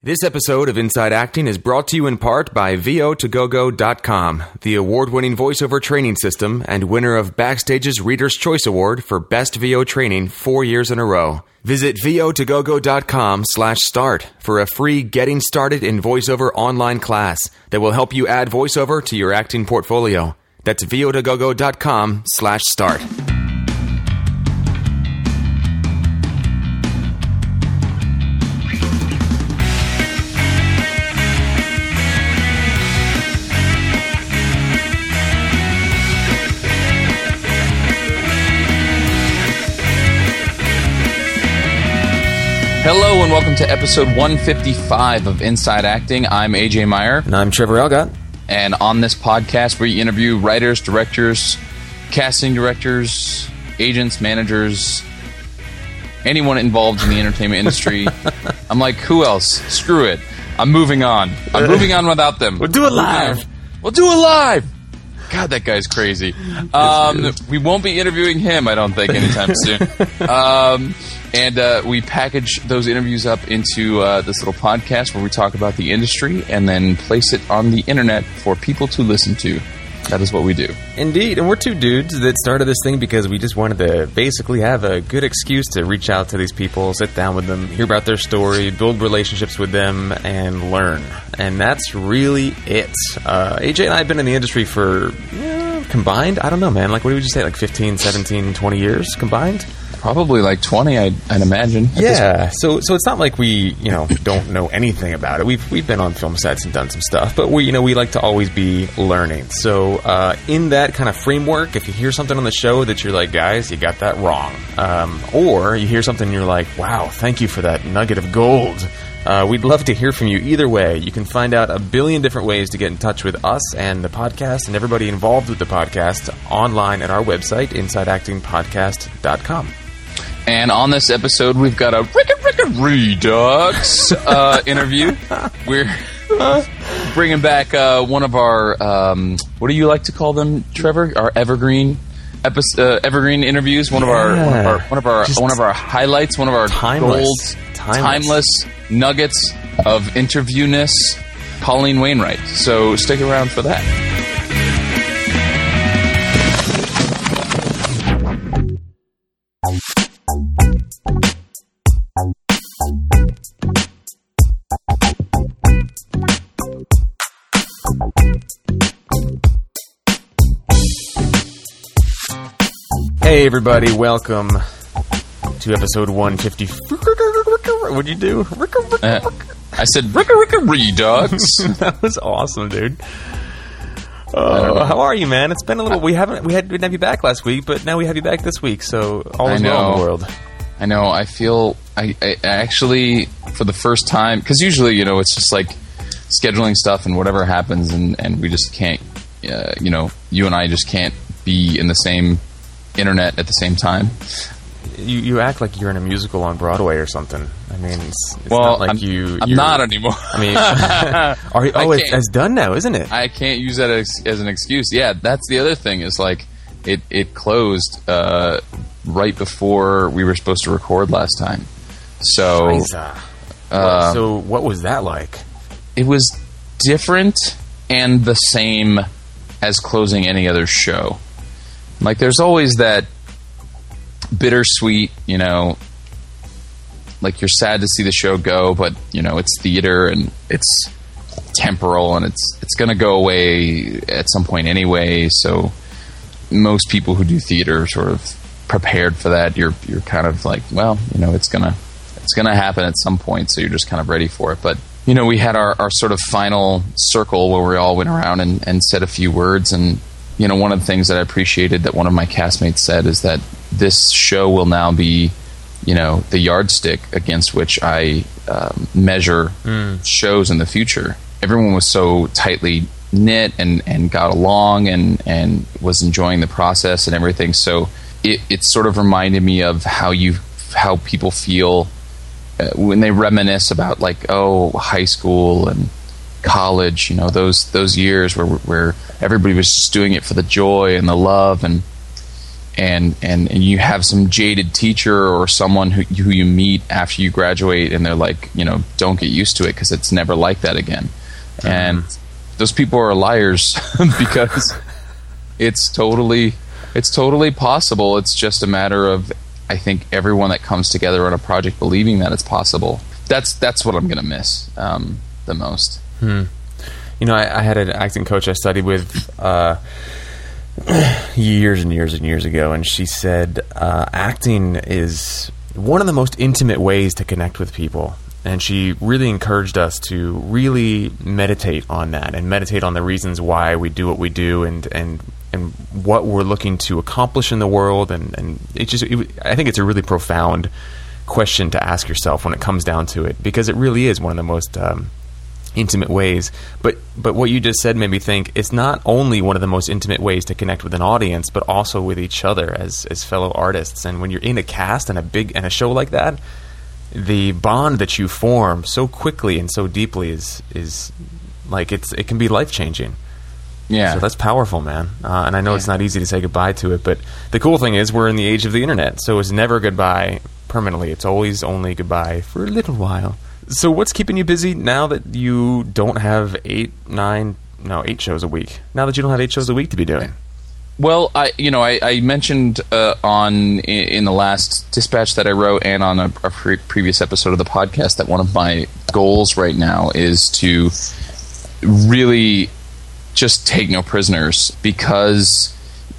This episode of Inside Acting is brought to you in part by VO2GoGo.com, the award winning voiceover training system and winner of Backstage's Reader's Choice Award for Best VO Training four years in a row. Visit VO2GoGo.com slash start for a free Getting Started in VoiceOver online class that will help you add voiceover to your acting portfolio. That's VO2GoGo.com slash start. Welcome to episode 155 of Inside Acting. I'm AJ Meyer, And I'm Trevor Algatt. and on this podcast, we interview writers, directors, casting directors, agents, managers, anyone involved in the entertainment industry. I'm like, who else? Screw it. I'm moving on. I'm moving on without them. We'll do it live. We'll do it live. God, that guy's crazy. Um, we won't be interviewing him, I don't think, anytime soon. Um, and uh, we package those interviews up into uh, this little podcast where we talk about the industry and then place it on the internet for people to listen to. That is what we do. Indeed, and we're two dudes that started this thing because we just wanted to basically have a good excuse to reach out to these people, sit down with them, hear about their story, build relationships with them, and learn. And that's really it. Uh, AJ and I have been in the industry for eh, combined, I don't know, man, like what would you say, like 15, 17, 20 years combined? Probably like 20, I'd, I'd imagine. Yeah, so so it's not like we you know don't know anything about it. We've we've been on film sets and done some stuff, but we you know we like to always be learning. So uh, in that kind of framework, if you hear something on the show that you're like, guys, you got that wrong, um, or you hear something and you're like, wow, thank you for that nugget of gold. Uh, we'd love to hear from you either way. You can find out a billion different ways to get in touch with us and the podcast and everybody involved with the podcast online at our website, insideactingpodcast.com. And on this episode, we've got a Ricka Ricka Redux uh, interview. We're bringing back uh, one of our, um, what do you like to call them, Trevor? Our evergreen. Episode, uh, evergreen interviews, one of our one of our one of our Just one of our highlights, one of our timeless. gold, Timeless. timeless nuggets of interviewness. Colleen Wainwright. So stick around for that. Everybody, welcome to episode 150. What'd you do? Uh, I said Ricka Ricka Redux. that was awesome, dude. Uh, how are you, man? It's been a little. We haven't. We had, didn't have you back last week, but now we have you back this week. So all is well in the world. I know. I feel. I, I I actually, for the first time, because usually, you know, it's just like scheduling stuff and whatever happens, and and we just can't. Uh, you know, you and I just can't be in the same internet at the same time. You you act like you're in a musical on Broadway or something. I mean, it's, it's well, not like I'm, you. I'm not anymore. I mean, are you, oh, it's, it's done now, isn't it? I can't use that as, as an excuse. Yeah, that's the other thing. Is like it it closed uh, right before we were supposed to record last time. So. Uh, so what was that like? it was different and the same as closing any other show. Like there's always that bittersweet, you know, like you're sad to see the show go, but you know, it's theater and it's temporal and it's it's going to go away at some point anyway, so most people who do theater sort of prepared for that. You're you're kind of like, well, you know, it's going to it's going to happen at some point, so you're just kind of ready for it. But you know, we had our, our sort of final circle where we all went around and, and said a few words. And you know, one of the things that I appreciated that one of my castmates said is that this show will now be, you know, the yardstick against which I um, measure shows in the future. Everyone was so tightly knit and, and got along and, and was enjoying the process and everything. So it, it sort of reminded me of how you how people feel uh, when they reminisce about like oh high school and college you know those those years where where everybody was just doing it for the joy and the love and and and and you have some jaded teacher or someone who who you meet after you graduate, and they're like, you know, don't get used to it because it's never like that again. And those people are liars because it's totally it's totally possible. It's just a matter of I think everyone that comes together on a project believing that it's possible. That's that's what I'm going to miss um, the most. You know, I, I had an acting coach I studied with uh, years and years and years ago, and she said uh, acting is one of the most intimate ways to connect with people. And she really encouraged us to really meditate on that and meditate on the reasons why we do what we do and and and what we're looking to accomplish in the world. And and it just it, I think it's a really profound question to ask yourself when it comes down to it because it really is one of the most um, intimate ways. But but what you just said made me think it's not only one of the most intimate ways to connect with an audience, but also with each other as as fellow artists. And when you're in a cast and a big and a show like that, the bond that you form so quickly and so deeply is is like it's it can be life changing. Yeah, So that's powerful, man. Uh, and I know it's not easy to say goodbye to it, but the cool thing is we're in the age of the internet, so it's never goodbye permanently. It's always only goodbye for a little while. So what's keeping you busy now that you don't have eight, nine, no, eight shows a week? Now that you don't have eight shows a week to be doing. Well, I you know I, I mentioned uh, on in, the last dispatch that I wrote and on a, a pre- previous episode of the podcast that one of my goals right now is to really just take no prisoners because,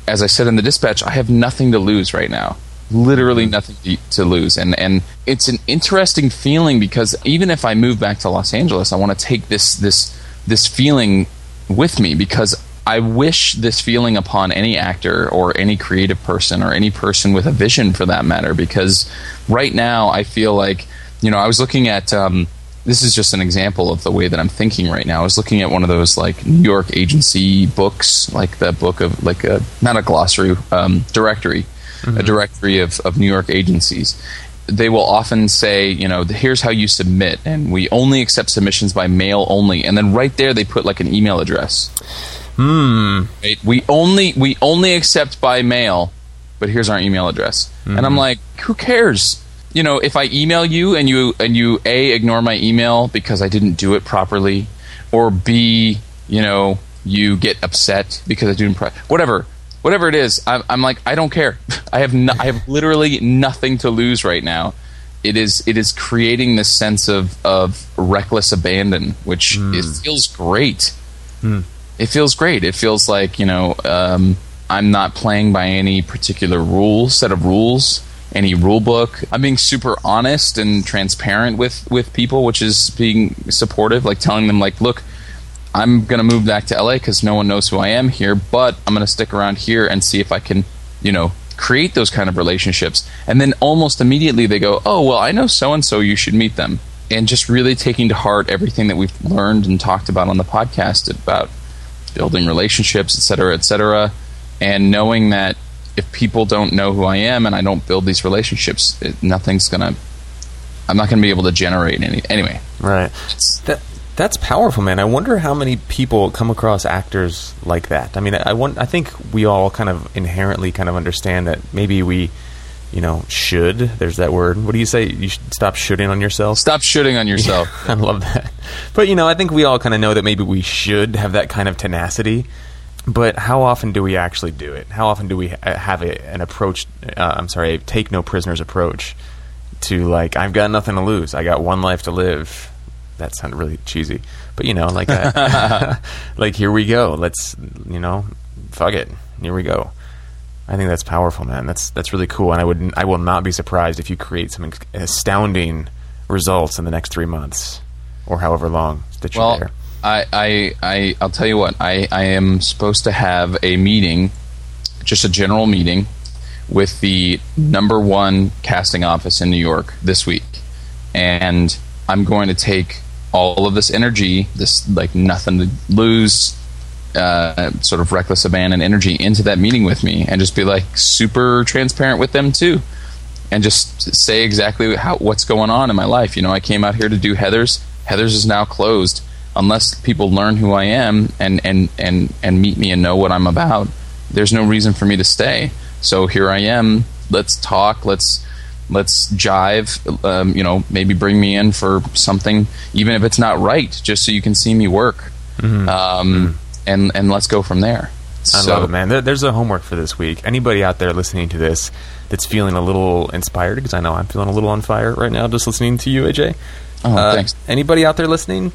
as I said in the dispatch, I have nothing to lose right now. Literally nothing to, to lose, and and it's an interesting feeling because even if I move back to Los Angeles, I want to take this this this feeling with me because I wish this feeling upon any actor or any creative person or any person with a vision for that matter. Because right now, I feel like, you know, I was looking at. Um, this is just an example of the way that I'm thinking right now. I was looking at one of those like New York agency books, like the book of like a not a glossary um, directory, a directory of, of New York agencies. They will often say, you know, here's how you submit, and we only accept submissions by mail only. And then right there, they put like an email address. Hmm. Right? We only we only accept by mail, but here's our email address. And I'm like, who cares? You know, if I email you and you and you a ignore my email because I didn't do it properly, or b you know you get upset because I didn't pro- whatever whatever it is. I'm, I'm like I don't care. I have no, I have literally nothing to lose right now. It is it is creating this sense of of reckless abandon, which it feels great it feels great. It feels like you know um, I'm not playing by any particular rule set of rules, any rule book. I'm being super honest and transparent with with people, which is being supportive. Like telling them like, look, I'm gonna move back to LA because no one knows who I am here, but I'm gonna stick around here and see if I can, you know. Create those kind of relationships, and then almost immediately they go, "Oh, well, I know so and so. You should meet them." And just really taking to heart everything that we've learned and talked about on the podcast about building relationships, et cetera, et cetera, and knowing that if people don't know who I am and I don't build these relationships, it, nothing's gonna. I'm not gonna be able to generate any. Anyway, Right. That that's powerful, man. I wonder how many people come across actors like that. I mean, I, I want. I think we all kind of inherently kind of understand that maybe we, you know, should. There's that word. What do you say? You should stop shooting on yourself. stop shooting on yourself. I love that. But you know, I think we all kind of know that maybe we should have that kind of tenacity. But how often do we actually do it? How often do we have a, an approach? Uh, I'm sorry, a take no prisoners approach to like I've got nothing to lose. I got one life to live. That sounded really cheesy, but you know, like that. Uh, like here we go. Let's you know, fuck it. Here we go. I think that's powerful, man. That's that's really cool, and I would I will not be surprised if you create some astounding results in the next three months or however long that you're Well, there. I, I, I, I'll tell you what. I, I am supposed to have a meeting, just a general meeting, with the number one casting office in New York this week, and I'm going to take all of this energy, this like nothing to lose, uh, sort of reckless abandon energy into that meeting with me, and just be like super transparent with them too and just say exactly how what's going on in my life. You know, I came out here to do Heathers. Heathers is now closed. Unless people learn who I am and and and and meet me and know what I'm about, there's no reason for me to stay. So here I am. Let's talk. Let's let's jive. Um, you know, maybe bring me in for something, even if it's not right, just so you can see me work. Mm-hmm. Um, And and let's go from there. I so, love it, man. There, there's a homework for this week. Anybody out there listening to this that's feeling a little inspired, because I know I'm feeling a little on fire right now just listening to you, AJ. Oh, Uh, thanks. Anybody out there listening,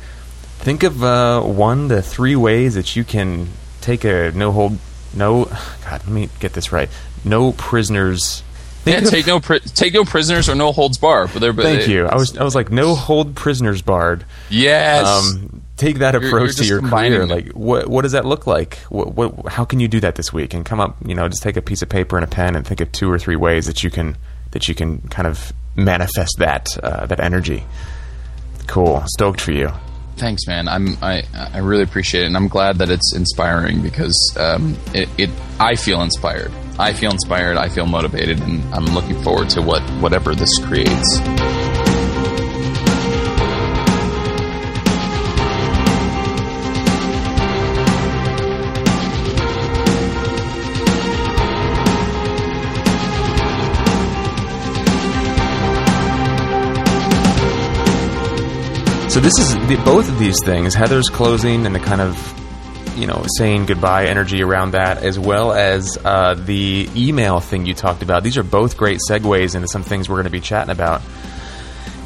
think of uh, one to three ways that you can take a no hold, no. God, let me get this right. No prisoners. Yeah, Think of- take no pri- take no prisoners or no holds bar. But they're, but Thank you. I was I was like no hold prisoners barred. Yes. Um, take that You're- approach you're to your career. them. Like, what what does that look like? What, what how can you do that this week? And come up, you know, just take a piece of paper and a pen and think of two or three ways that you can that you can kind of manifest that uh, that energy. Cool, stoked for you. Thanks, man. I'm I I really appreciate it, and I'm glad that it's inspiring because um, it, it I feel inspired. I feel inspired. I feel motivated, and I'm looking forward to what whatever this creates. So this is the, both of these things: Heathers closing and the kind of you know saying goodbye energy around that, as well as uh, the email thing you talked about. These are both great segues into some things we're going to be chatting about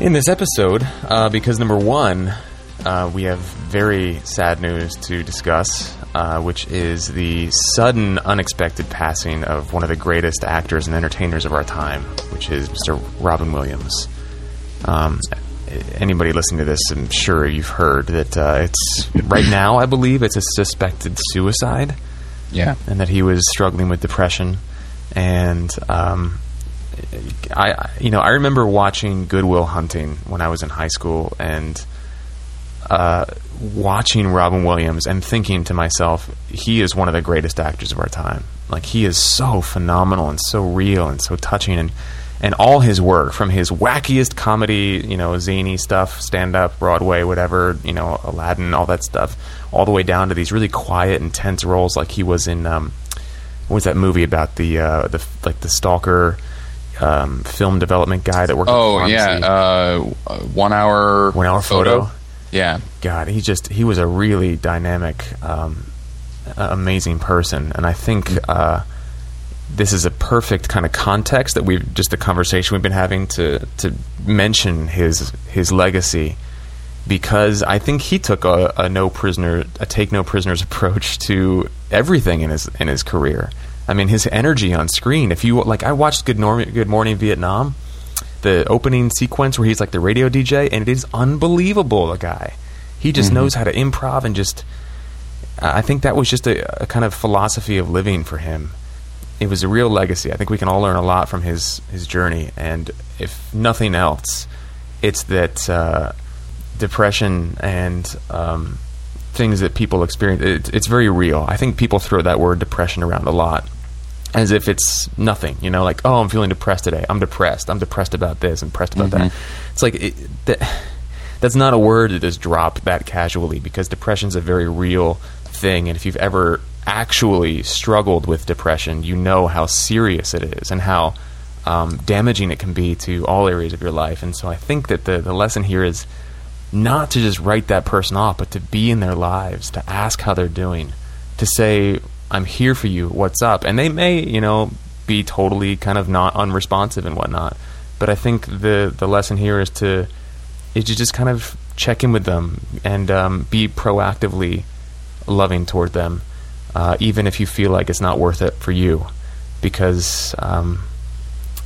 in this episode. Uh, because number one, uh, we have very sad news to discuss, uh, which is the sudden, unexpected passing of one of the greatest actors and entertainers of our time, which is Mr. Robin Williams. Um, anybody listening to this, I'm sure you've heard that uh, it's right now. I believe it's a suspected suicide, Yeah. and that he was struggling with depression. And um, I, I- you know, I remember watching Good Will Hunting when I was in high school, and uh, watching Robin Williams and thinking to myself, he is one of the greatest actors of our time. Like he is so phenomenal and so real and so touching, and and all his work from his wackiest comedy, you know, zany stuff, stand up, Broadway, whatever, you know, Aladdin, all that stuff, all the way down to these really quiet, intense roles like he was in. Um, what was that movie about the uh, the like the stalker um, film development guy that worked? Oh yeah. Uh, uh, one hour. One Hour Photo? Yeah. God, he just he was a really dynamic, um, amazing person, and I think uh, this is a perfect kind of context that we've just the conversation we've been having to to mention his his legacy because I think he took a, a no prisoner a take no prisoners approach to everything in his in his career. I mean, his energy on screen. If you like, I watched Good, Norm- Good Morning Vietnam, the opening sequence where he's like the radio DJ, and it is unbelievable. The guy, he just mm-hmm. knows how to improv and just. I think that was just a, a kind of philosophy of living for him. It was a real legacy. I think we can all learn a lot from his his journey, and if nothing else, it's that uh, depression and um, things that people experience. It, it's very real. I think people throw that word depression around a lot as if it's nothing. You know, like oh, I'm feeling depressed today. I'm depressed. I'm depressed about this. I'm depressed about that. It's like it, that, that's not a word that is dropped that casually because depression's a very real thing. And if you've ever actually struggled with depression, you know how serious it is and how um, damaging it can be to all areas of your life. And so I think that the, the lesson here is not to just write that person off, but to be in their lives, to ask how they're doing, to say, I'm here for you, what's up? And they may, you know, be totally kind of not unresponsive and whatnot. But I think the, the lesson here is to is to just kind of check in with them and um, be proactively loving toward them, uh, even if you feel like it's not worth it for you, because um,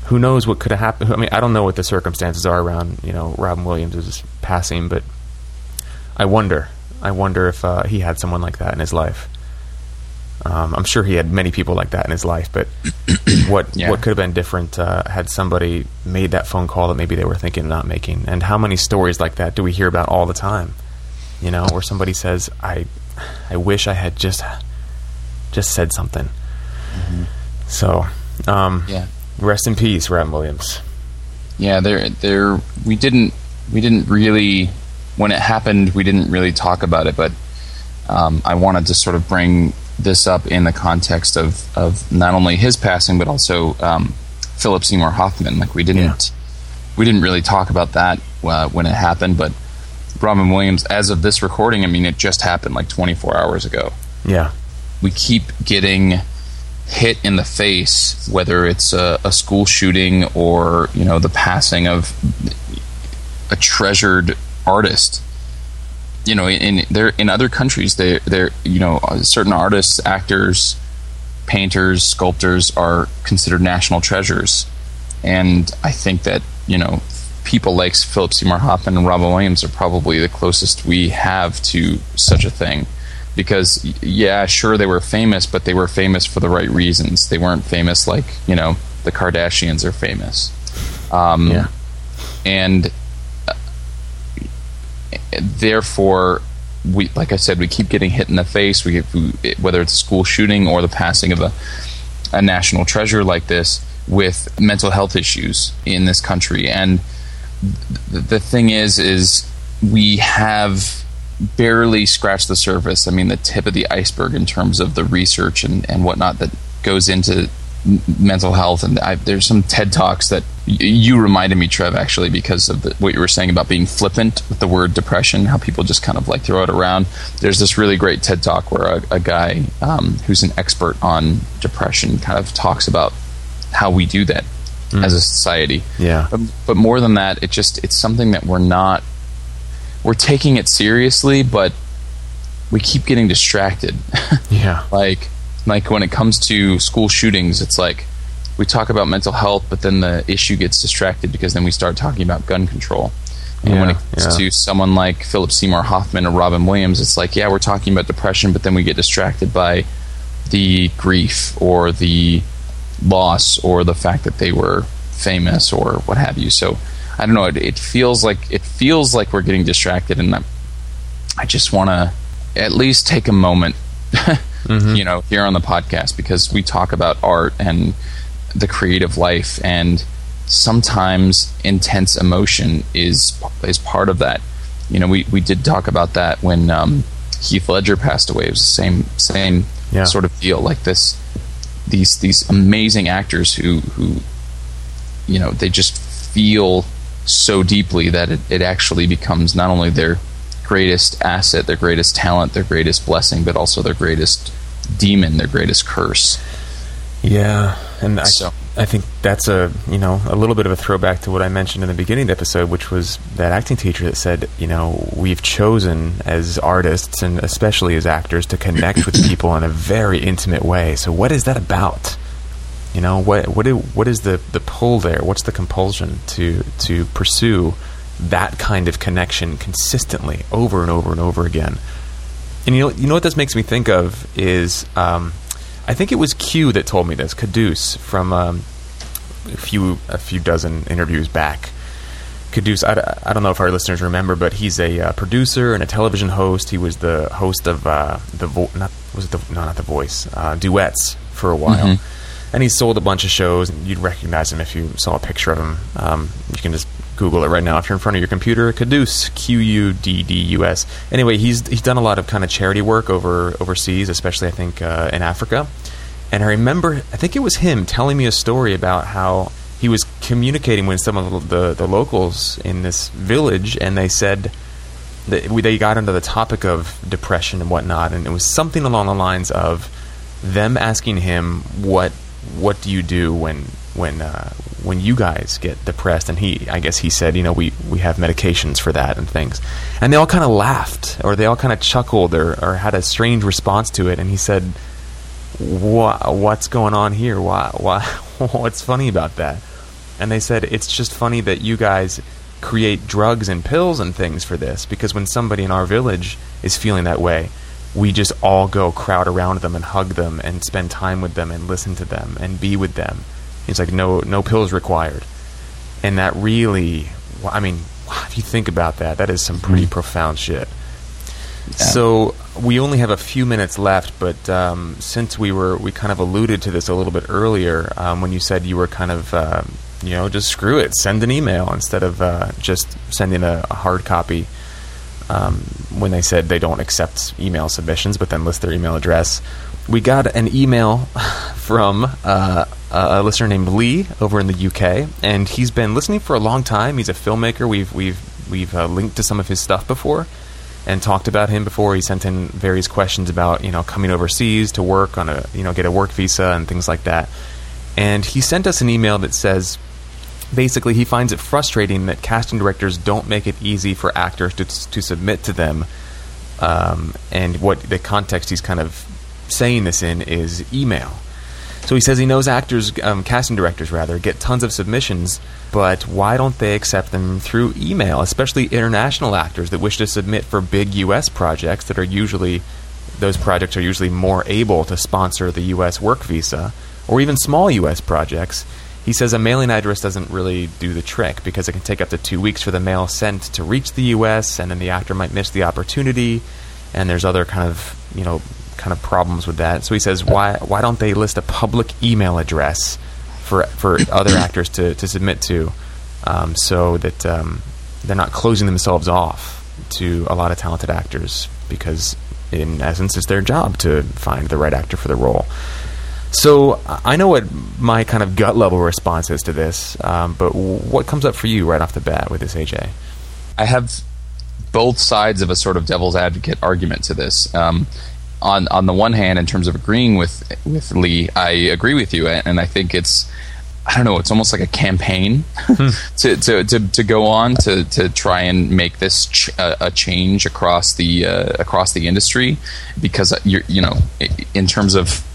who knows what could have happened. I mean, I don't know what the circumstances are around you know Robin Williams' passing, but I wonder. I wonder if uh, he had someone like that in his life. Um, I'm sure he had many people like that in his life, but what Yeah. what could have been different uh, had somebody made that phone call that maybe they were thinking of not making? And how many stories like that do we hear about all the time? You know, where somebody says, "I, I wish I had just just said something." So, um, Yeah. rest in peace, Robin Williams. Yeah, there, there. We didn't, we didn't really. When it happened, we didn't really talk about it. But um, I wanted to sort of bring this up in the context of, of not only his passing but also um, Philip Seymour Hoffman. Like we didn't yeah. we didn't really talk about that uh, when it happened, but Robin Williams, as of this recording, I mean, it just happened like 24 hours ago. Yeah, we keep getting hit in the face, whether it's a, a school shooting or you know the passing of a treasured artist you know, in there in other countries, they they're you know uh, certain artists, actors, painters, sculptors are considered national treasures, and I think that you know people like Philip Seymour Hoffman and Robin Williams are probably the closest we have to such a thing. Because yeah, sure they were famous, but they were famous for the right reasons. They weren't famous like you know the Kardashians are famous. Um, yeah, and therefore, we like I said, we keep getting hit in the face. We, get, whether it's a school shooting or the passing of a a national treasure like this with mental health issues in this country. And th- the thing is, is we have barely scratched the surface. I mean, the tip of the iceberg in terms of the research and, and whatnot that goes into mental health. And I, there's some TED talks that y- you reminded me, Trev, actually, because of the, what you were saying about being flippant with the word depression, how people just kind of like throw it around. There's this really great TED talk where a, a guy um, who's an expert on depression kind of talks about how we do that mm. as a society. Yeah. But, but more than that, it just it's something that we're not we're taking it seriously, but we keep getting distracted. yeah. like like when it comes to school shootings, it's like we talk about mental health, but then the issue gets distracted because then we start talking about gun control. And yeah, when it comes yeah. to someone like Philip Seymour Hoffman or Robin Williams, it's like, yeah, we're talking about depression, but then we get distracted by the grief or the loss or the fact that they were famous or what have you. So I don't know. It, it feels like it feels like we're getting distracted, and I, I just want to at least take a moment mm-hmm. you know, here on the podcast because we talk about art and the creative life, and sometimes intense emotion is is part of that. You know, we, we did talk about that when um, Heath Ledger passed away. It was the same same yeah. sort of deal, like this these these amazing actors who who you know they just feel so deeply that it, it actually becomes not only their greatest asset, their greatest talent, their greatest blessing, but also their greatest demon, their greatest curse. Yeah, and I, so. I think that's a you know a little bit of a throwback to what I mentioned in the beginning of the episode, which was that acting teacher that said, you know, we've chosen as artists and especially as actors to connect with people in a very intimate way. So, what is that about? You know, what what what is the the pull there? What's the compulsion to to pursue that kind of connection consistently over and over and over again. And you know, you know what this makes me think of is, um, I think it was Q that told me this. Quddus from um, a few a few dozen interviews back. Quddus, I, I don't know if our listeners remember, but he's a uh, producer and a television host. He was the host of uh, the vo- not was it the no not the voice uh, duets for a while. Mm-hmm. And he sold a bunch of shows. You'd recognize him if you saw a picture of him. Um, you can just Google it right now if you're in front of your computer. Quddus, Q U D D U S. Anyway, he's he's done a lot of kind of charity work over overseas, especially I think uh, in Africa. And I remember, I think it was him telling me a story about how he was communicating with some of the the locals in this village, and they said that they got into the topic of depression and whatnot, and it was something along the lines of them asking him what what do you do when when uh, when you guys get depressed? And he I guess he said you know we we have medications for that and things. And they all kind of laughed or they all kind of chuckled or, or had a strange response to it. And he said what what's going on here? Why why what's funny about that? And they said it's just funny that you guys create drugs and pills and things for this because when somebody in our village is feeling that way we just all go crowd around them and hug them and spend time with them and listen to them and be with them He's like, no, no pills required, and that really, I mean, if you think about that, that is some pretty mm profound shit. Yeah. So we only have a few minutes left, but um, since we were we kind of alluded to this a little bit earlier um, when you said you were kind of uh, you know just screw it, send an email instead of uh, just sending a, a hard copy. Um, when they said they don't accept email submissions, but then list their email address, we got an email from uh, a listener named Lee over in the UK, and he's been listening for a long time. He's a filmmaker. We've we've we've uh, linked to some of his stuff before, and talked about him before. He sent in various questions about you know coming overseas to work on a you know get a work visa and things like that. And he sent us an email that says basically he finds it frustrating that casting directors don't make it easy for actors to to submit to them. Um, and what the context he's kind of saying this in is email. So he says he knows actors, um, casting directors rather, get tons of submissions, but why don't they accept them through email, especially international actors that wish to submit for big U.S. projects that are usually, those projects are usually more able to sponsor the U.S. work visa, or even small U.S. projects. He says a mailing address doesn't really do the trick because it can take up to two weeks for the mail sent to reach the U.S., and then the actor might miss the opportunity, and there's other kind of, you know, kind of problems with that. So he says, why why don't they list a public email address for for other actors to, to submit to, um, so that um, they're not closing themselves off to a lot of talented actors because in essence it's their job to find the right actor for the role. So I know what my kind of gut level response is to this, um, but what comes up for you right off the bat with this, AJ? I have both sides of a sort of devil's advocate argument to this. Um, on on the one hand, in terms of agreeing with with Lee, I agree with you, and I think it's I don't know, it's almost like a campaign hmm. to, to, to, to, go on to, to try and make this ch- a, a, change across the uh, across the industry because you you know in terms of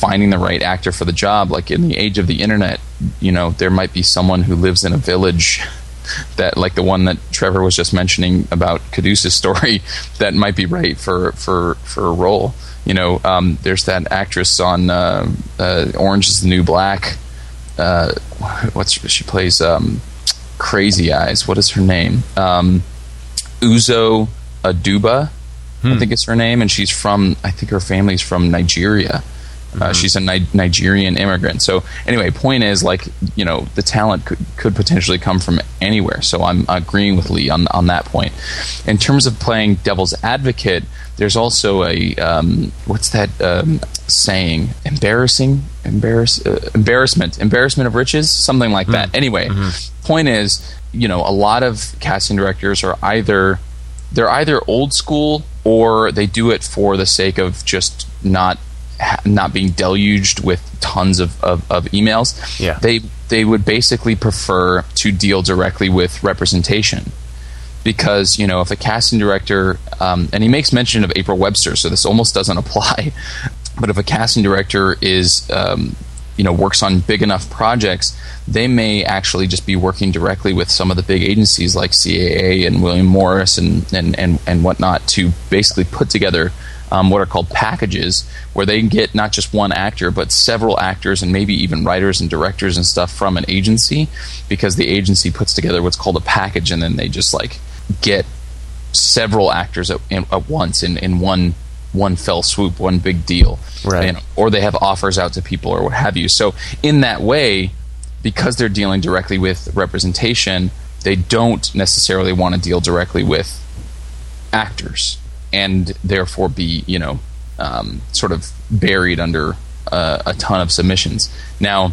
finding the right actor for the job like in the age of the internet you know there might be someone who lives in a village that like the one that Trevor was just mentioning about Quddus' story that might be right for for for a role. You know, um, there's that actress on uh, uh, Orange Is the New Black. Uh, what's she plays? Um, Crazy Eyes. What is her name? Um, Uzo Aduba, hmm. I think it's her name, and she's from. I think her family's from Nigeria. Uh, mm-hmm. she's a Ni- Nigerian immigrant. So anyway, point is like you know the talent could, could potentially come from anywhere. So I'm agreeing with Lee on on that point. In terms of playing devil's advocate, there's also a um, what's that um, saying? Embarrassing, embarrass, uh, embarrassment, embarrassment of riches, something like mm-hmm. that. Anyway, mm-hmm. point is, you know, a lot of casting directors are either they're either old school or they do it for the sake of just not not being deluged with tons of, of, of, emails. Yeah. They they would basically prefer to deal directly with representation because you know if a casting director um, and he makes mention of April Webster, so this almost doesn't apply. But if a casting director is um, you know works on big enough projects, they may actually just be working directly with some of the big agencies like CAA and William Morris and and and, and whatnot to basically put together um, what are called packages, where they can get not just one actor, but several actors and maybe even writers and directors and stuff from an agency, because the agency puts together what's called a package, and then they just like get several actors at, at once in, in one one fell swoop, one big deal, right? or they have offers out to people or what have you. So in that way, because they're dealing directly with representation, they don't necessarily want to deal directly with actors and therefore be you know um, sort of buried under uh, a ton of submissions. Now,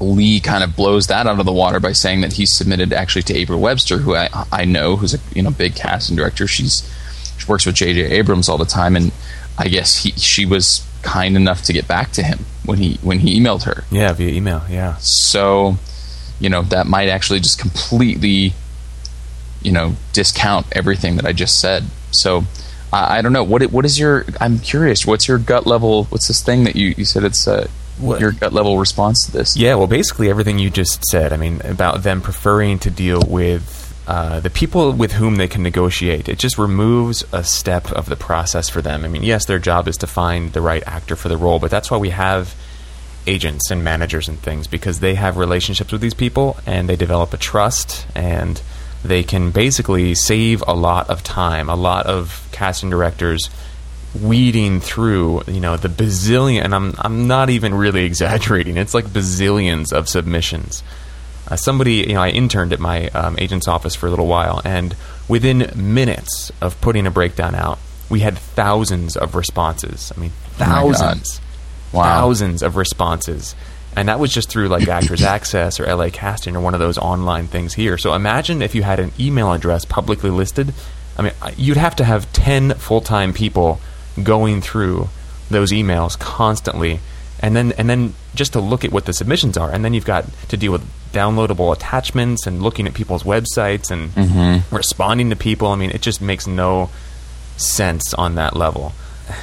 Lee kind of blows that out of the water by saying that he submitted actually to April Webster, who I, I know, who's a you know big casting director. She's she works with J.J. Abrams all the time, and I guess he she was kind enough to get back to him when he when he emailed her. Yeah, via email. Yeah. So, you know, that might actually just completely, you know, discount everything that I just said. So I, I don't know. What what is your? I'm curious. What's your gut level? What's this thing that you you said it's uh, what? your gut level response to this? Yeah, well, basically everything you just said. I mean, about them preferring to deal with uh, the people with whom they can negotiate. It just removes a step of the process for them. I mean, yes, their job is to find the right actor for the role, but that's why we have agents and managers and things because they have relationships with these people and they develop a trust and they can basically save a lot of time, a lot of casting directors weeding through, you know, the bazillion, and I'm, I'm not even really exaggerating, it's like bazillions of submissions. Uh, somebody, you know, I interned at my um, agent's office for a little while, and within minutes of putting a breakdown out, we had thousands of responses. I mean, Oh thousands, Wow. thousands of responses. And that was just through like Actors Access or LA Casting or one of those online things here. So imagine if you had an email address publicly listed. I mean, you'd have to have 10 full time people going through those emails constantly. And then, and then just to look at what the submissions are. And then you've got to deal with downloadable attachments and looking at people's websites and mm-hmm. responding to people. I mean, it just makes no sense on that level.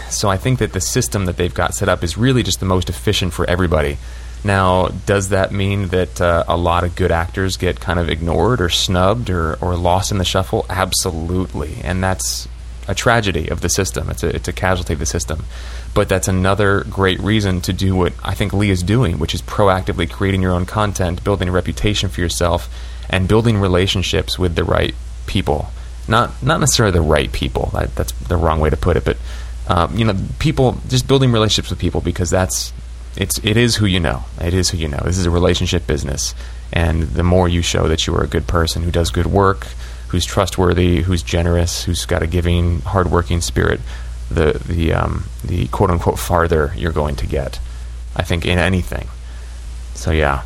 So I think that the system that they've got set up is really just the most efficient for everybody. Now, does that mean that uh, a lot of good actors get kind of ignored or snubbed or, or lost in the shuffle? Absolutely. And that's a tragedy of the system. It's a, it's a casualty of the system. But that's another great reason to do what I think Lee is doing, which is proactively creating your own content, building a reputation for yourself, and building relationships with the right people. Not not necessarily the right people. That, that's the wrong way to put it. But um, you know, people just building relationships with people because that's it's it is who you know. It is who you know. This is a relationship business, and the more you show that you are a good person who does good work, who's trustworthy, who's generous, who's got a giving, hardworking spirit, the the um, the quote unquote farther you're going to get. I think in anything. So yeah,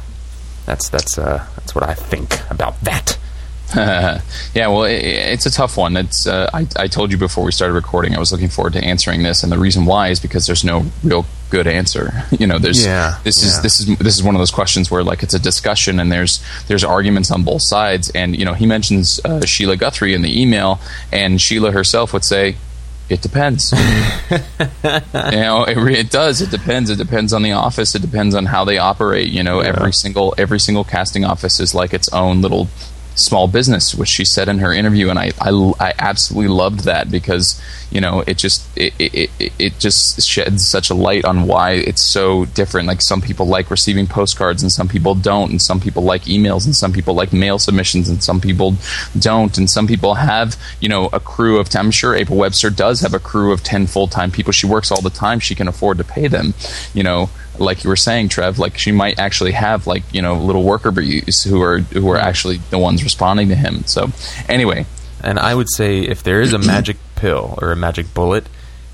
that's that's uh, that's what I think about that. yeah, well, it, it's a tough one. It's uh, I, I told you before we started recording. I was looking forward to answering this, and the reason why is because there's no real good answer. You know, there's Yeah, this is yeah. this is this is one of those questions where like it's a discussion, and there's there's arguments on both sides. And you know, he mentions uh, Sheila Guthrie in the email, and Sheila herself would say. It depends. you know, it, it does. It depends. It depends on the office. It depends on how they operate. You know, Yeah. every single every single casting office is like its own little small business, which she said in her interview, and I, I, I absolutely loved that because you know it just it, it, it, just sheds such a light on why it's so different. Like some people like receiving postcards, and some people don't, and some people like emails, and some people like mail submissions, and some people don't, and some people have you know a crew of. I'm sure April Webster does have a crew of ten full time people. She works all the time. She can afford to pay them. You know, like you were saying, Trev, like she might actually have like you know little worker bees who are who are actually the ones responding to him. So anyway, And I would say if there is a magic pill or a magic bullet,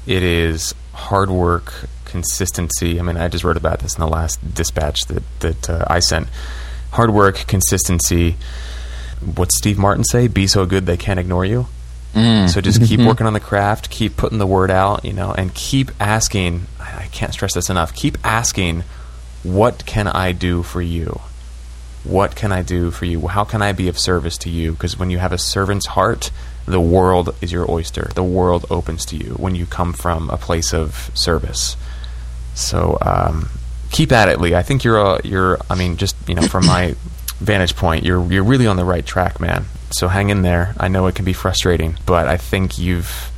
it is hard work, consistency. I mean, I just wrote about this in the last dispatch that that uh, I sent. Hard work, consistency. What's Steve Martin say? Be so good they can't ignore you. So just keep working on the craft, keep putting the word out, you know, and keep asking. I can't stress this enough. Keep asking, what can I do for you? What can I do for you? How can I be of service to you? Because when you have a servant's heart, the world is your oyster. The world opens to you when you come from a place of service. So um, keep at it, Lee. I think you're a, you're. I mean, just you know, from my vantage point, you're you're really on the right track, man. So hang in there. I know it can be frustrating, but I think you've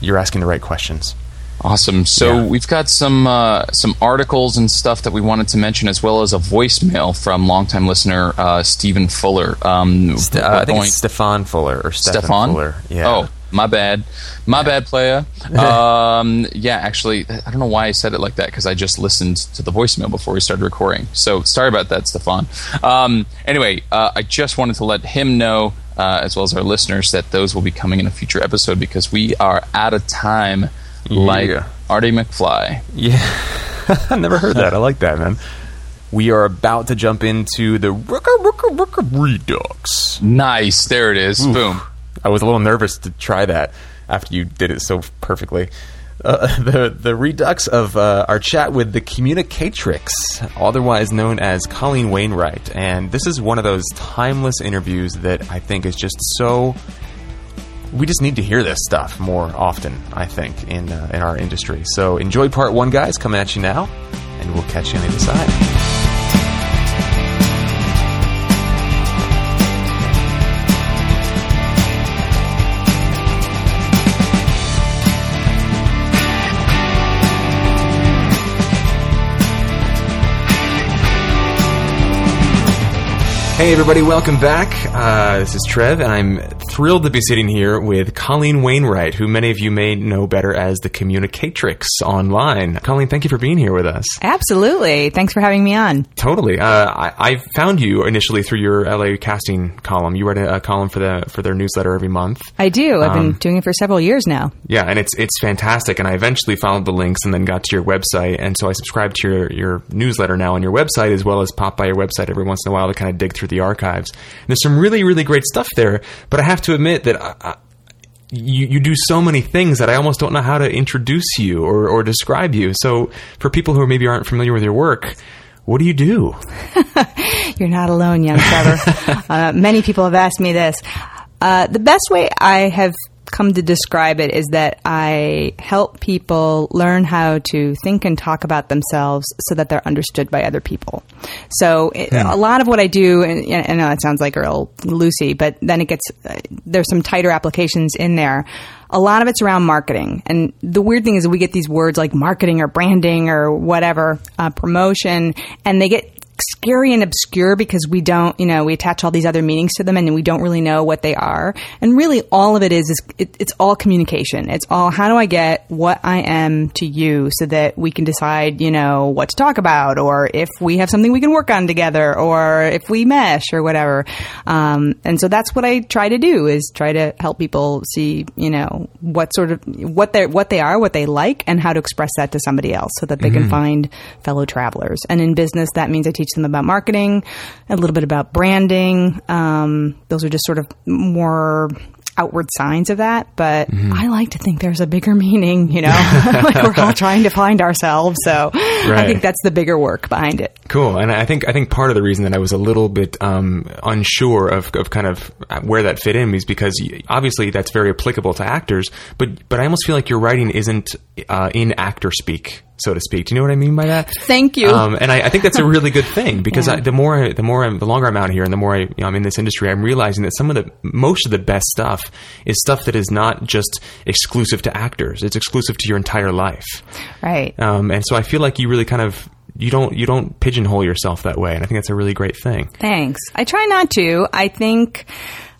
you're asking the right questions. Awesome. So Yeah. we've got some uh, some articles and stuff that we wanted to mention, as well as a voicemail from longtime listener uh, Stephen Fuller. Um, uh, I think going- it's Stefan Fuller or Stefan, Stefan Fuller. Yeah. Oh, my bad. My bad, playa. um, yeah, actually, I don't know why I said it like that because I just listened to the voicemail before we started recording. So sorry about that, Stefan. Um, anyway, uh, I just wanted to let him know, uh, as well as our listeners, that those will be coming in a future episode because we are out of time. Like Yeah. Artie McFly. Yeah, I never heard that. I like that, man. We are about to jump into the Rooker Rooker Rooker Redux. Nice. There it is. Boom. I was a little nervous to try that after you did it so perfectly. Uh, the the redux of uh, our chat with the communicatrix, otherwise known as Colleen Wainwright, and this is one of those timeless interviews that I think is just so. We just need to hear this stuff more often. I think in uh, in our industry. So enjoy part one, guys. Coming at you now, and we'll catch you on the other side. Hey, everybody, welcome back. Uh, this is Trev, and I'm thrilled to be sitting here with Colleen Wainwright, who many of you may know better as the Communicatrix online. Colleen, thank you for being here with us. Absolutely. Thanks for having me on. Totally. Uh, I, I found you initially through your LA casting column. You write a, a column for the for their newsletter every month. I do. I've Um, been doing it for several years now. Yeah, and it's it's fantastic. And I eventually followed the links and then got to your website, and so I subscribe to your your newsletter now on your website as well as pop by your website every once in a while to kind of dig through the archives. And there's some really really great stuff there, but I have to admit that. I, I, you, you do so many things that I almost don't know how to introduce you or, or describe you. So, for people who maybe aren't familiar with your work, what do you do? You're not alone, young Trevor. uh, many people have asked me this. Uh, the best way I have come to describe it is that I help people learn how to think and talk about themselves so that they're understood by other people. So it, a lot of what I do, and and I know it sounds like real loosey, but then it gets uh, there's some tighter applications in there. A lot of it's around marketing, and the weird thing is we get these words like marketing or branding or whatever uh, promotion, and they get scary and obscure because we don't, you know, we attach all these other meanings to them and we don't really know what they are. And really, all of it is, is it, it's all communication. It's all how do I get what I am to you so that we can decide, you know, what to talk about or if we have something we can work on together or if we mesh or whatever. Um, and so that's what I try to do is try to help people see, you know, what sort of, what they what they are, what they like and how to express that to somebody else so that they can find fellow travelers. And in business, that means I teach them about marketing, a little bit about branding. Um, those are just sort of more outward signs of that. But I like to think there's a bigger meaning, you know, like we're all trying to find ourselves. So I think that's the bigger work behind it. Cool, and I think I think part of the reason that I was a little bit um, unsure of, of kind of where that fit in is because obviously that's very applicable to actors, but but I almost feel like your writing isn't uh, in actor speak, so to speak. Do you know what I mean by that? Thank you. Um, and I, I think that's a really good thing because Yeah. I, the more I, the more I'm, the longer I'm out here and the more I, you know, I'm in this industry, I'm realizing that some of the most of the best stuff is stuff that is not just exclusive to actors; it's exclusive to your entire life. right. Um, and so I feel like you really kind of you don't you don't pigeonhole yourself that way, and I think that's a really great thing. Thanks. I try not to. I think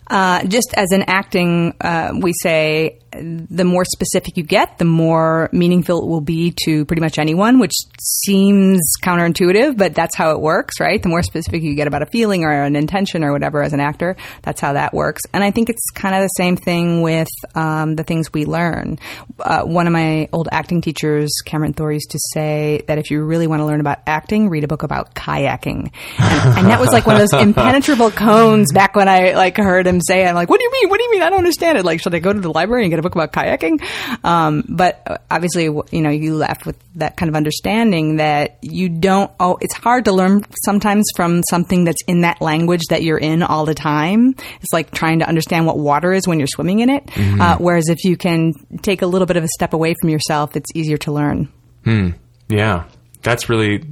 uh, just as in acting, uh, we say the more specific you get, the more meaningful it will be to pretty much anyone, which seems counterintuitive, but that's how it works, right? The more specific you get about a feeling or an intention or whatever as an actor, that's how that works. And I think it's kind of the same thing with um, the things we learn. Uh, one of my old acting teachers, Cameron Thor, used to say that if you really want to learn about acting, read a book about kayaking. And, and that was like one of those impenetrable koans back when I like heard him say, it. I'm like, what do you mean? What do you mean? I don't understand it. Like, should I go to the library and get a book about kayaking? Um, but uh, obviously, you know, you left with that kind of understanding that you don't, oh, it's hard to learn sometimes from something that's in that language that you're in all the time. It's like trying to understand what water is when you're swimming in it. Uh, whereas if you can take a little bit of a step away from yourself, it's easier to learn. Yeah, that's really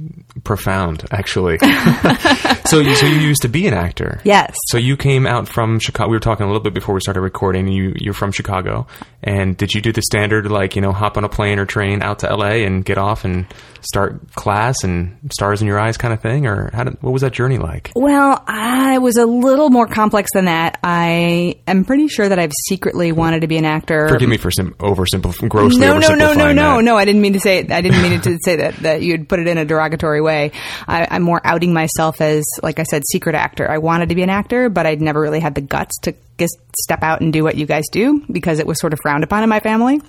profound, actually. so, you, so you used to be an actor. Yes. So you came out from Chicago. We were talking a little bit before we started recording. You you're from Chicago, and did you do the standard like you know hop on a plane or train out to L.A. and get off and start class and stars in your eyes kind of thing, or how did, what was that journey like? Well, I was a little more complex than that. I am pretty sure that I've secretly wanted to be an actor. Forgive me for sim- oversimplifying, grossly no, no, no, no, oversimplifying no, no. I didn't mean to say. I didn't mean to say that that you'd put it in a derogatory way. I, I'm more outing myself as, like I said, secret actor. I wanted to be an actor, but I'd never really had the guts to just step out and do what you guys do because it was sort of frowned upon in my family.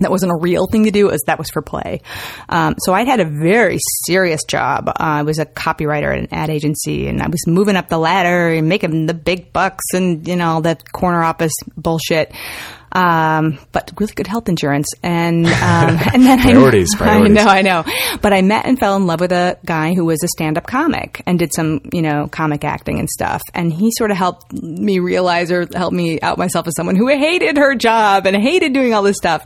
That wasn't a real thing to do. Was, that was for play. Um, so I'd had a very serious job. Uh, I was a copywriter at an ad agency, and I was moving up the ladder and making the big bucks, and you know all that corner office bullshit. Um, but really good health insurance, and um, and then Priorities, I, priorities. I know, I know. But I met and fell in love with a guy who was a stand-up comic and did some, you know, comic acting and stuff. And he sort of helped me realize or helped me out myself as someone who hated her job and hated doing all this stuff.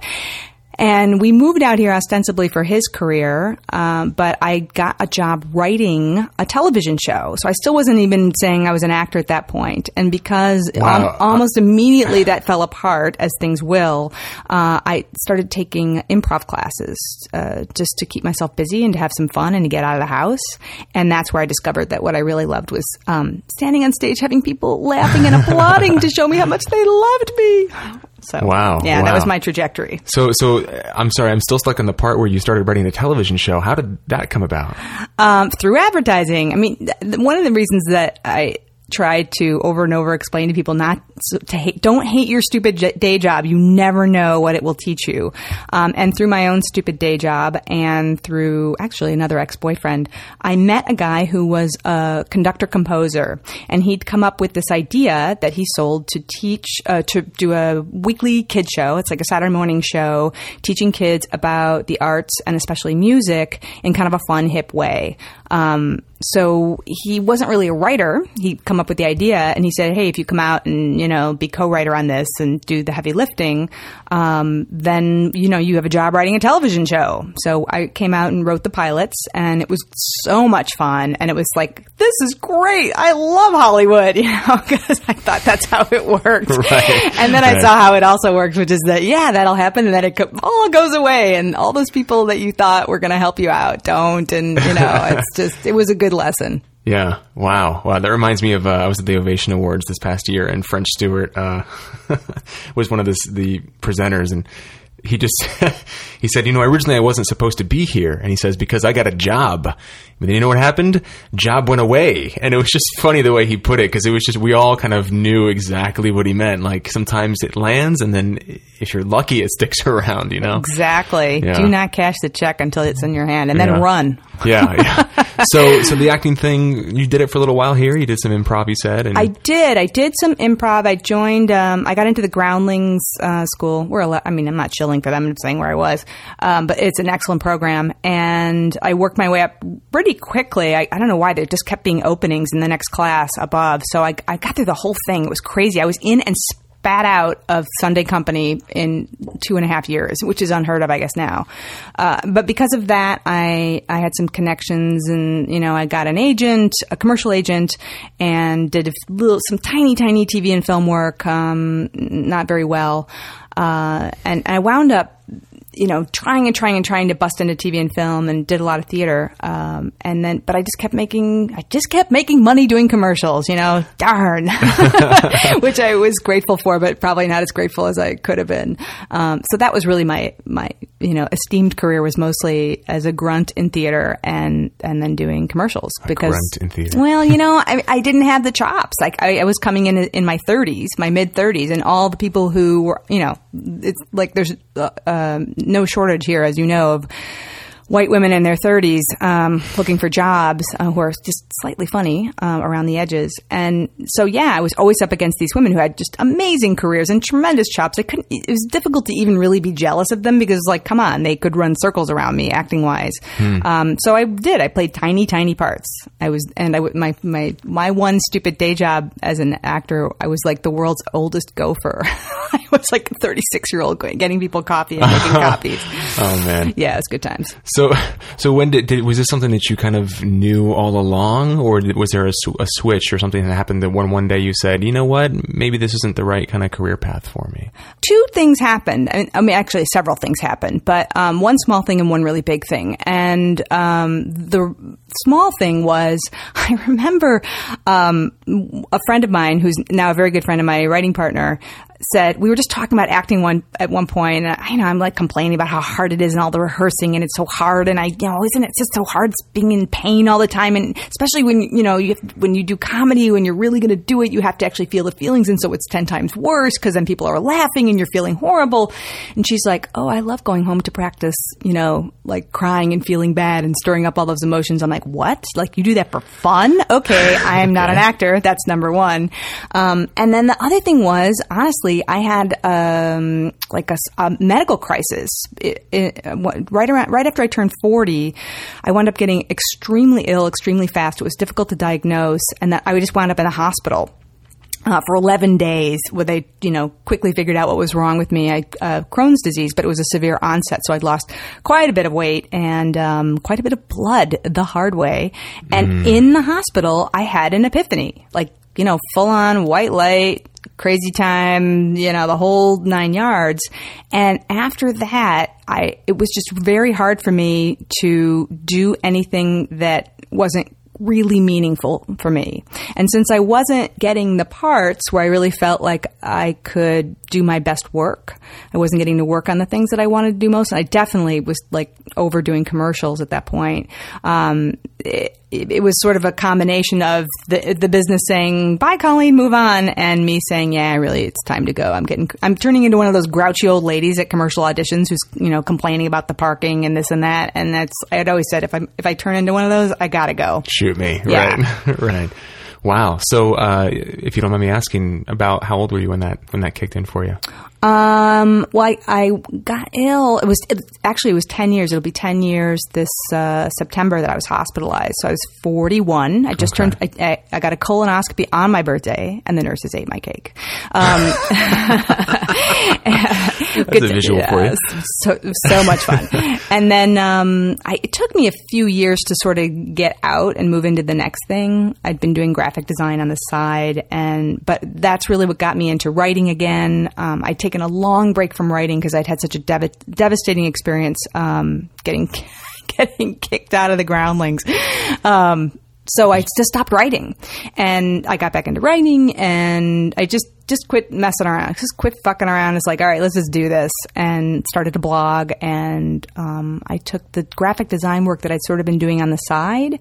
And we moved out here ostensibly for his career, um, but I got a job writing a television show. So I still wasn't even saying I was an actor at that point. And because Wow. um, almost immediately that fell apart, as things will, uh, I started taking improv classes uh, just to keep myself busy and to have some fun and to get out of the house. And that's where I discovered that what I really loved was um, standing on stage, having people laughing and applauding to show me how much they loved me. So, Wow, yeah, that was my trajectory. So, so uh, I'm sorry, I'm still stuck on the part where you started writing the television show. How did that come about? um, through advertising. I mean, th- one of the reasons that I tried to over and over explain to people not to hate, don't hate your stupid j- day job. You never know what it will teach you. Um, and through my own stupid day job and through actually another ex-boyfriend, I met a guy who was a conductor composer and he'd come up with this idea that he sold to teach, uh, to do a weekly kid show. It's like a Saturday morning show teaching kids about the arts and especially music in kind of a fun, hip way. Um, so he wasn't really a writer. He'd come up with the idea and he said, Hey, if you come out and, you know, be co-writer on this and do the heavy lifting, um, then, you know, you have a job writing a television show. So I came out and wrote the pilots and it was so much fun. And it was like, this is great. I love Hollywood, you know, because I thought that's how it worked. Right. And then I saw how it also works, which is that, yeah, that'll happen and then it co- all goes away and all those people that you thought were going to help you out don't. And, you know, it's just, it was a good lesson. Yeah. Wow. Wow. That reminds me of uh, I was at the Ovation Awards this past year, and French Stewart uh, was one of the the presenters, and he just he said, you know, originally I wasn't supposed to be here, and he says because I got a job. But then you know what happened? Job went away, and it was just funny the way he put it because it was just we all kind of knew exactly what he meant. Like sometimes it lands, and then if you're lucky, it sticks around. You know. Exactly. Yeah. Do not cash the check until it's in your hand and then Yeah. run. Yeah, yeah. so, so the acting thing, you did it for a little while here. You did some improv, you said, and I did. I did some improv. I joined. Um, I got into the Groundlings uh, school. We're. ele- I mean, I'm not shilling for them. I'm saying where I was, um, but it's an excellent program. And I worked my way up pretty quickly. I, I don't know why there just kept being openings in the next class above. So I, I got through the whole thing. It was crazy. I was in and spat out of Sunday Company in two and a half years, which is unheard of, I guess now. Uh, but because of that, I I had some connections, and you know, I got an agent, a commercial agent, and did a little, some tiny, tiny TV and film work. Um, not very well, uh, and I wound up. You know, trying and trying and trying to bust into TV and film, and did a lot of theater. Um, and then, but I just kept making, I just kept making money doing commercials. You know, darn, which I was grateful for, but probably not as grateful as I could have been. Um, so that was really my my you know esteemed career was mostly as a grunt in theater and and then doing commercials because grunt in theater. well, you know, I, I didn't have the chops. Like I, I was coming in in my 30s, my mid 30s, and all the people who were, you know, it's like there's uh, um, no shortage here, as you know, of white women in their 30s um, looking for jobs uh, who are just slightly funny um, around the edges. And so, yeah, I was always up against these women who had just amazing careers and tremendous chops. I couldn't. It was difficult to even really be jealous of them because, like, come on, they could run circles around me acting wise. Um, so I did. I played tiny, tiny parts. I was, and I my my my one stupid day job as an actor. I was like the world's oldest gopher. I was like a 36 year old getting people coffee and making copies. oh man. Yeah, it was good times. So, so so when did, did was this something that you kind of knew all along, or was there a, a switch or something that happened that one one day you said, you know what, maybe this isn't the right kind of career path for me? two things happened. I mean, I mean actually, several things happened, but um, one small thing and one really big thing. And um, the small thing was, I remember um, a friend of mine, who's now a very good friend of my writing partner, said we were just talking about acting one at one point, and I you know I'm like complaining about how hard it is and all the rehearsing, and it's so hard, and I you know isn't it just so hard being in pain all the time, and especially when you know you have, when you do comedy, when you're really going to do it, you have to actually feel the feelings, and so it's ten times worse because then people are laughing and you're feeling horrible. And she's like, "Oh, I love going home to practice, you know, like crying and feeling bad and stirring up all those emotions." I'm like, "What? Like you do that for fun? Okay, I am not an actor. That's number one." Um, and then the other thing was, honestly, I had um, like a, a medical crisis It- it- right around right after I turned 40. I wound up getting extremely ill, extremely fast. It was difficult to diagnose, and that I just wound up in a hospital uh, for 11 days where they, you know, quickly figured out what was wrong with me. I, uh, Crohn's disease, but it was a severe onset. So I'd lost quite a bit of weight and, um, quite a bit of blood the hard way. And in the hospital, I had an epiphany, like, you know, full on white light, crazy time, you know, the whole nine yards. And after that, I, it was just very hard for me to do anything that wasn't really meaningful for me. And since I wasn't getting the parts where I really felt like I could do my best work, I wasn't getting to work on the things that I wanted to do most. I definitely was like overdoing commercials at that point. Um, it, it was sort of a combination of the the business saying "Bye, Colleen, move on," and me saying, "Yeah, really, it's time to go." I'm getting, I'm turning into one of those grouchy old ladies at commercial auditions who's you know complaining about the parking and this and that. And that's I had always said if I if I turn into one of those, I gotta go. Shoot me. Yeah. Right. right. Wow. So, uh, if you don't mind me asking, about how old were you when that when that kicked in for you? Um, well, I, I got ill. It was it, actually it was ten years. It'll be ten years this uh, September that I was hospitalized. So I was forty one. I just turned. I, I, I got a colonoscopy on my birthday, and the nurses ate my cake. Um, That's a visual for you. So so much fun. and then um, I, it took me a few years to sort of get out and move into the next thing. I'd been doing graphic design on the side, and but that's really what got me into writing again. Um, I'd taken a long break from writing because I'd had such a dev- devastating experience um, getting getting kicked out of the groundlings. Um, so I just stopped writing, and I got back into writing, and I just just quit messing around, just quit fucking around. It's like, all right, let's just do this, and started to blog, and um, I took the graphic design work that I'd sort of been doing on the side.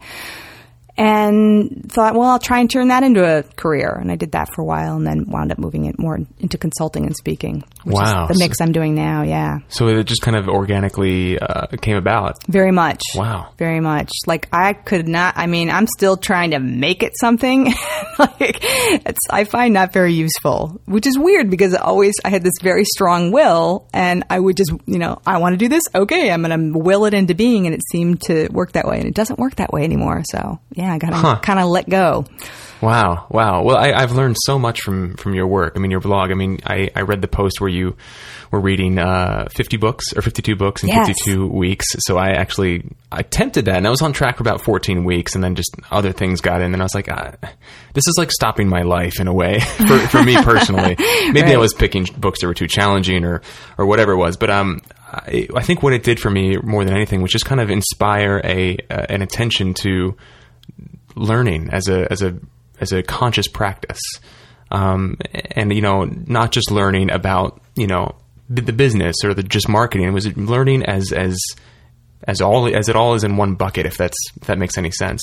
And thought, well, I'll try and turn that into a career. And I did that for a while and then wound up moving it more into consulting and speaking. Which Wow. Is the mix I'm doing now, yeah. So it just kind of organically uh, came about. Very much. Wow. Very much. Like I could not. I mean, I'm still trying to make it something. like it's, I find not very useful, which is weird because always I had this very strong will, and I would just, you know, I want to do this. Okay, I'm going to will it into being, and it seemed to work that way, and it doesn't work that way anymore. So yeah, I got to Huh. kind of let go. Wow, wow. Well, I, I've learned so much from from your work. I mean, your blog. I mean, I, I read the post where you were reading uh, fifty books or fifty two books in Yes. fifty two weeks. So I actually I attempted that, and I was on track for about fourteen weeks, and then just other things got in, and I was like, ah, this is like stopping my life in a way for for me personally. Maybe I was picking books that were too challenging or or whatever it was, but um. I, I think what it did for me more than anything was just kind of inspire a uh, an attention to learning as a as a as a conscious practice, um, and you know, not just learning about you know the, the business or the just marketing. It was learning as as as all as it all is in one bucket. If that's if that makes any sense.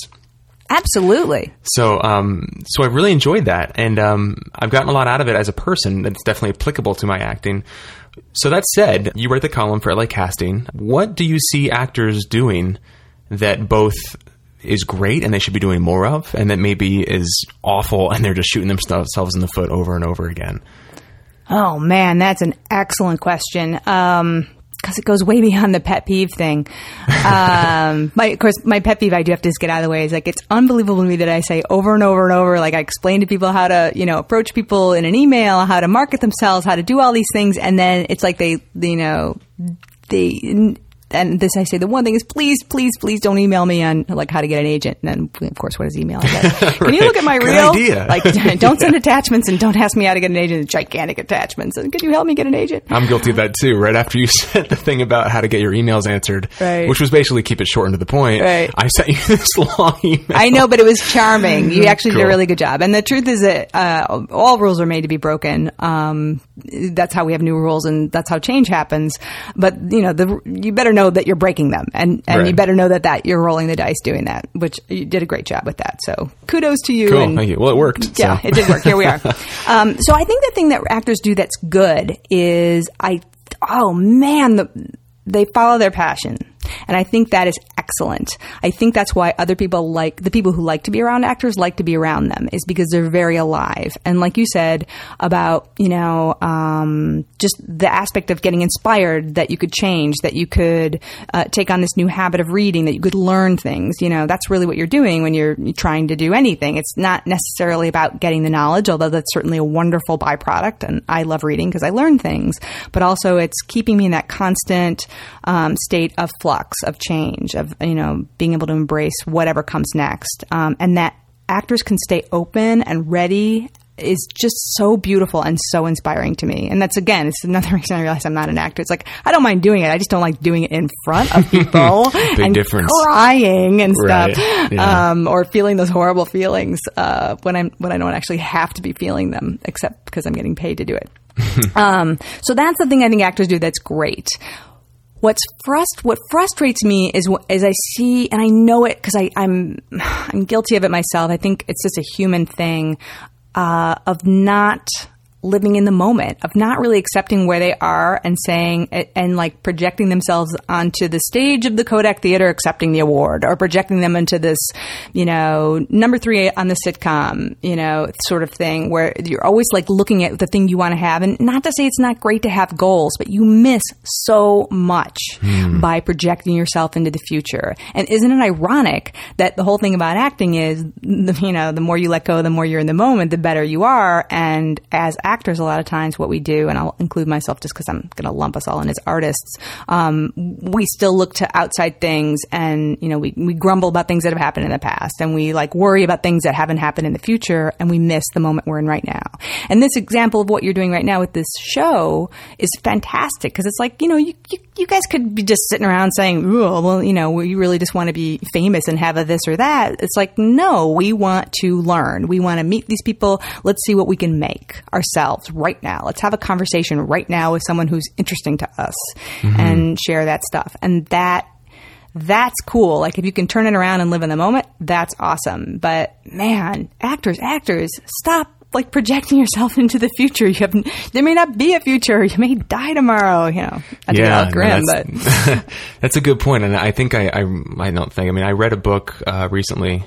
Absolutely. So, um, so I've really enjoyed that, and um, I've gotten a lot out of it as a person. That's definitely applicable to my acting. So that said, you write the column for LA Casting. What do you see actors doing that both is great and they should be doing more of, and that maybe is awful and they're just shooting themselves in the foot over and over again? Oh man, that's an excellent question. Um, because it goes way beyond the pet peeve thing. Um, my, of course, my pet peeve I do have to just get out of the way is like it's unbelievable to me that I say over and over and over. Like I explain to people how to, you know, approach people in an email, how to market themselves, how to do all these things, and then it's like they, you know, they. And this, I say, the one thing is, please, please, please don't email me on like how to get an agent. And then, of course, what is email? Guess. Can you look at my Good reel? idea. Like, don't send attachments and don't ask me how to get an agent. Gigantic attachments. And could you help me get an agent? I'm guilty of that too. Right after you said the thing about how to get your emails answered, Right. which was basically keep it short and to the point, Right. I sent you this long email. I know, but it was charming. You actually did a really good job. And the truth is that uh, all rules are made to be broken. Um, that's how we have new rules, and that's how change happens. But you know, the, you better know that you're breaking them, and and you better know that that you're rolling the dice doing that. Which you did a great job with that. So kudos to you. Cool, and- thank you. Well, it worked. Yeah, so. it did work. Here we are. Um, so I think the thing that actors do that's good is I. Oh man, the, they follow their passion, And I think that is excellent. I think that's why other people like the people who like to be around actors like to be around them is because they're very alive. And like you said about, you know, um, just the aspect of getting inspired that you could change, that you could uh, take on this new habit of reading, that you could learn things, you know, that's really what you're doing when you're trying to do anything. It's not necessarily about getting the knowledge, although that's certainly a wonderful byproduct. And I love reading because I learn things, but also it's keeping me in that constant um, state of flux, of change, of, you know, being able to embrace whatever comes next. Um, and that actors can stay open and ready is just so beautiful and so inspiring to me. And that's again, it's another reason I realize I'm not an actor. It's like I don't mind doing it. I just don't like doing it in front of people and difference. crying and stuff, Right. Yeah. um, or feeling those horrible feelings uh, when I'm when I don't actually have to be feeling them, except because I'm getting paid to do it. um, so that's the thing I think actors do that's great. What's frust- what frustrates me is is I see and I know it because I'm I'm guilty of it myself. I think it's just a human thing uh, of not living in the moment, of not really accepting where they are and saying and, like projecting themselves onto the stage of the Kodak Theater, accepting the award, or projecting them into this, you know, number three on the sitcom, you know, sort of thing where you're always like looking at the thing you want to have, and not to say it's not great to have goals, but you miss so much hmm. by projecting yourself into the future. And isn't it ironic that the whole thing about acting is, you know, the more you let go, the more you're in the moment, the better you are. And as actors, a lot of times what we do, and I'll include myself just because I'm going to lump us all in as artists, um, we still look to outside things and, you know, we, we grumble about things that have happened in the past and we like worry about things that haven't happened in the future and we miss the moment we're in right now. And this example of what you're doing right now with this show is fantastic because it's like, you know, you, you, you guys could be just sitting around saying, oh, well, you know, we really just want to be famous and have a this or that. It's like, no, we want to learn. We want to meet these people. Let's see what we can make ourselves right now. Let's have a conversation right now with someone who's interesting to us mm-hmm. and share that stuff. And that that's cool. Like if you can turn it around and live in the moment, that's awesome. But man, actors, actors, stop like projecting yourself into the future. You have there may not be a future. You may die tomorrow. You know, I yeah, no, all grim, but that's, that's a good point. point, and I think I, I, I don't think. I mean, I read a book uh, recently.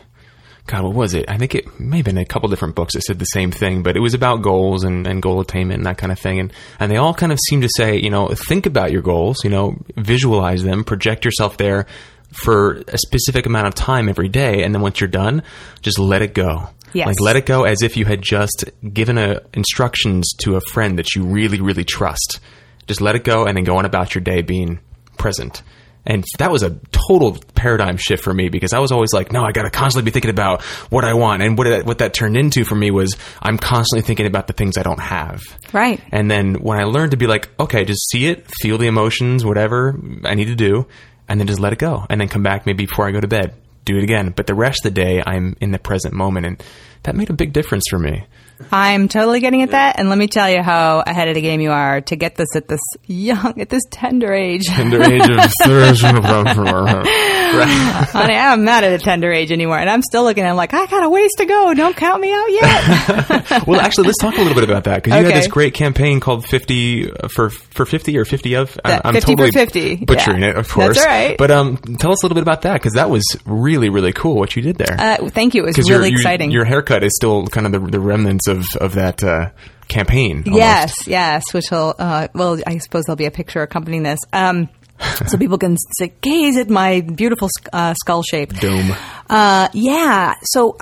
God, what was it? I think it may have been a couple different books that said the same thing, but it was about goals and, and goal attainment and that kind of thing. And, and they all kind of seem to say, you know, think about your goals, you know, visualize them, project yourself there for a specific amount of time every day. And then once you're done, just let it go. Yes. Like let it go as if you had just given a, instructions to a friend that you really, really trust. Just let it go and then go on about your day being present. And that was a total paradigm shift for me because I was always like, no, I got to constantly be thinking about what I want. And what that, what that turned into for me was I'm constantly thinking about the things I don't have. right. And then when I learned to be like, okay, just see it, feel the emotions, whatever I need to do, and then just let it go. And then come back maybe before I go to bed, do it again. But the rest of the day, I'm in the present moment. And that made a big difference for me. I'm totally getting at that, and let me tell you how ahead of the game you are to get this at this young, at this tender age. Tender age of Honey, I'm not at a tender age anymore, and I'm still looking at. it like, I got a ways to go. Don't count me out yet. well, actually, let's talk a little bit about that because you Okay. had this great campaign called "50 uh, for for 50 or 50 of." That I'm 50 for totally 50, butchering yeah. it, of course. That's right. But um, tell us a little bit about that because that was really really cool what you did there. uh, thank you. It was really your, exciting. Your haircut is still kind of the, the remnants of of that uh, campaign. almost. Yes, yes. Which will, uh, well, I suppose there'll be a picture accompanying this, um, so people can gaze at my beautiful uh, skull shape. Dome. Uh, yeah. So.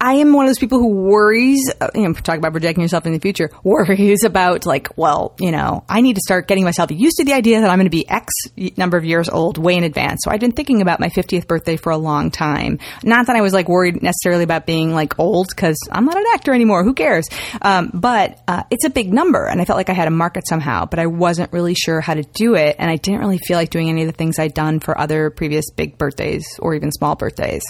I am one of those people who worries, uh, you know, talk about projecting yourself in the future, worries about like, well, you know, I need to start getting myself used to the idea that I'm going to be X number of years old way in advance. So I've been thinking about my 50th birthday for a long time. Not that I was like worried necessarily about being like old because I'm not an actor anymore. Who cares? Um, but uh, it's a big number and I felt like I had to mark it somehow, but I wasn't really sure how to do it. And I didn't really feel like doing any of the things I'd done for other previous big birthdays or even small birthdays.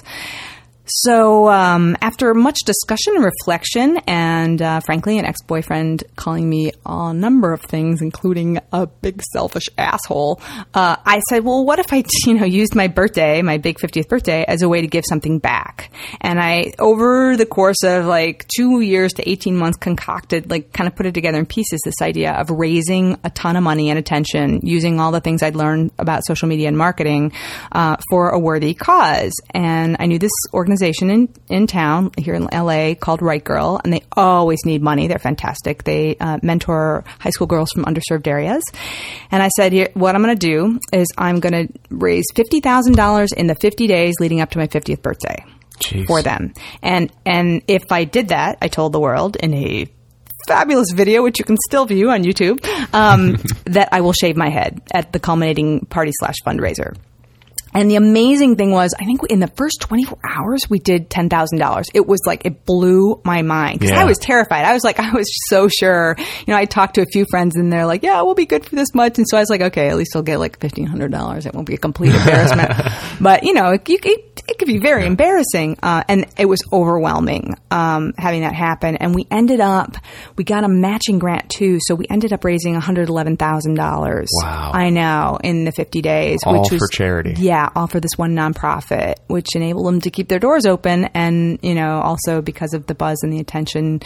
So, um, after much discussion and reflection, and uh, frankly, an ex boyfriend calling me a number of things, including a big selfish asshole, uh, I said, "Well, what if I, you know, used my birthday, my big fiftieth birthday, as a way to give something back?" And I, over the course of like two years to eighteen months, concocted, like, kind of put it together in pieces, this idea of raising a ton of money and attention using all the things I'd learned about social media and marketing uh, for a worthy cause. And I knew this organization organization in, in town here in LA called WriteGirl, and they always need money. They're fantastic. They uh, mentor high school girls from underserved areas. And I said, what I'm going to do is I'm going to raise $50,000 in the 50 days leading up to my 50th birthday. Jeez. For them, and and if I did that, I told the world in a fabulous video, which you can still view on YouTube, um, that I will shave my head at the culminating party slash fundraiser. And the amazing thing was, I think in the first 24 hours, we did $10,000. It was like, it blew my mind because Yeah. I was terrified. I was like, I was so sure. You know, I talked to a few friends and they're like, yeah, we'll be good for this much. And so I was like, okay, at least I'll get like $1,500. It won't be a complete embarrassment. but, you know, it, you, it, it could be very embarrassing. Uh, and it was overwhelming um, having that happen. And we ended up, we got a matching grant too. So we ended up raising $111,000. Wow. I know, in the 50 days. All which was, for charity. Yeah, for this one nonprofit, which enabled them to keep their doors open. And, you know, also because of the buzz and the attention,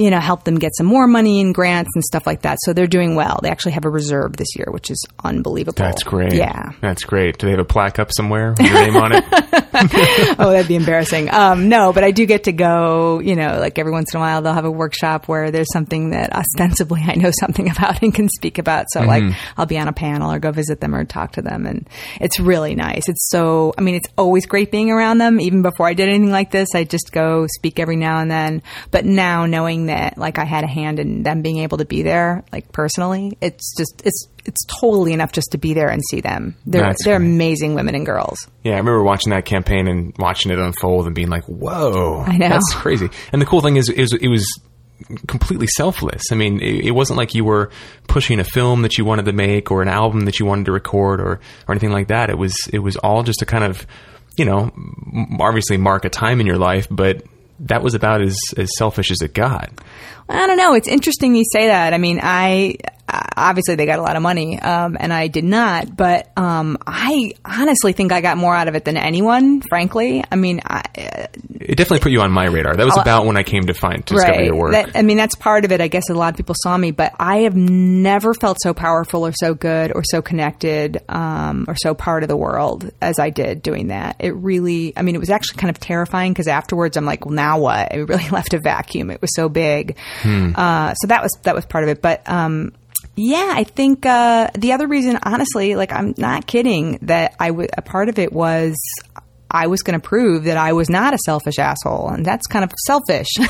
you know, help them get some more money and grants and stuff like that. So they're doing well. They actually have a reserve this year, which is unbelievable. That's great. Yeah. That's great. Do they have a plaque up somewhere with your name on it? oh, that'd be embarrassing. Um, no, but I do get to go, you know, like every once in a while they'll have a workshop where there's something that ostensibly I know something about and can speak about. So like I'll be on a panel or go visit them or talk to them. And it's really nice. It's so, I mean, it's always great being around them. Even before I did anything like this, I just go speak every now and then. But now knowing that like I had a hand in them being able to be there, like personally, it's just, it's, it's totally enough just to be there and see them. They're, That's they're great. amazing women and girls. Yeah, I remember watching that campaign and watching it unfold and being like, "Whoa, I know. that's crazy." And the cool thing is, is it was completely selfless. I mean, it, it wasn't like you were pushing a film that you wanted to make or an album that you wanted to record or or anything like that. It was it was all just to kind of, you know, obviously mark a time in your life, but that was about as as selfish as it got. I don't know. It's interesting you say that. I mean, I obviously they got a lot of money, um, and I did not. But um, I honestly think I got more out of it than anyone. Frankly, I mean, I, It definitely put you on my radar. That was about when I came to find to discover your work. That, I mean, that's part of it. I guess a lot of people saw me, but I have never felt so powerful or so good or so connected um, or so part of the world as I did doing that. It really, I mean, it was actually kind of terrifying because afterwards I'm like, well, now what? It really left a vacuum. It was so big. Uh, so that was that was part of it. But um, yeah, I think uh, the other reason, honestly, like I'm not kidding, that I w- a part of it was. I was going to prove that I was not a selfish asshole, and that's kind of selfish. See,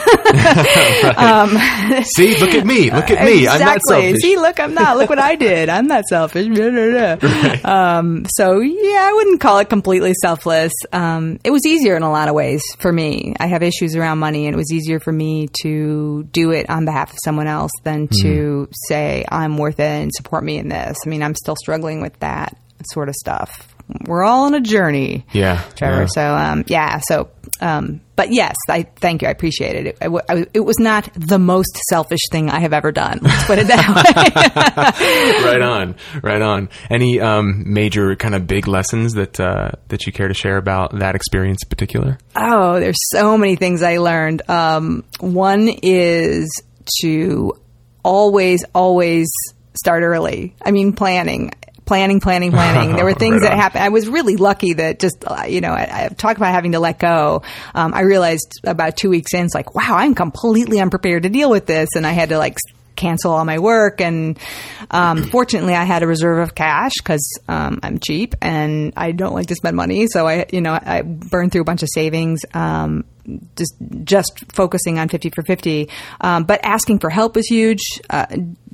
look at me, look at me. I'm not selfish. See, look, I'm not. Look what I did. I'm not selfish. Blah. Um, so yeah, I wouldn't call it completely selfless. Um, it was easier in a lot of ways for me. I have issues around money, and it was easier for me to do it on behalf of someone else than Mm-hmm. to say I'm worth it and support me in this. I mean, I'm still struggling with that sort of stuff. We're all on a journey. Yeah, Trevor. yeah. So um, yeah. So, um, but yes, I thank you. I appreciate it. It, I w- I w- it was not the most selfish thing I have ever done. Let's put it that way. right on, right on. Any um, major kind of big lessons that uh, that you care to share about that experience in particular? oh, there's so many things I learned. Um, one is to always, always start early. I mean, planning. Planning, planning, planning. There were things Right that happened. I was really lucky that just, uh, you know, I, I talk about having to let go. Um, I realized about two weeks in, it's like, wow, I'm completely unprepared to deal with this. And I had to like cancel all my work. And um, fortunately, I had a reserve of cash because um, I'm cheap and I don't like to spend money. So I, you know, I burned through a bunch of savings. Um, just just focusing on 50 for 50 um, but asking for help is huge uh,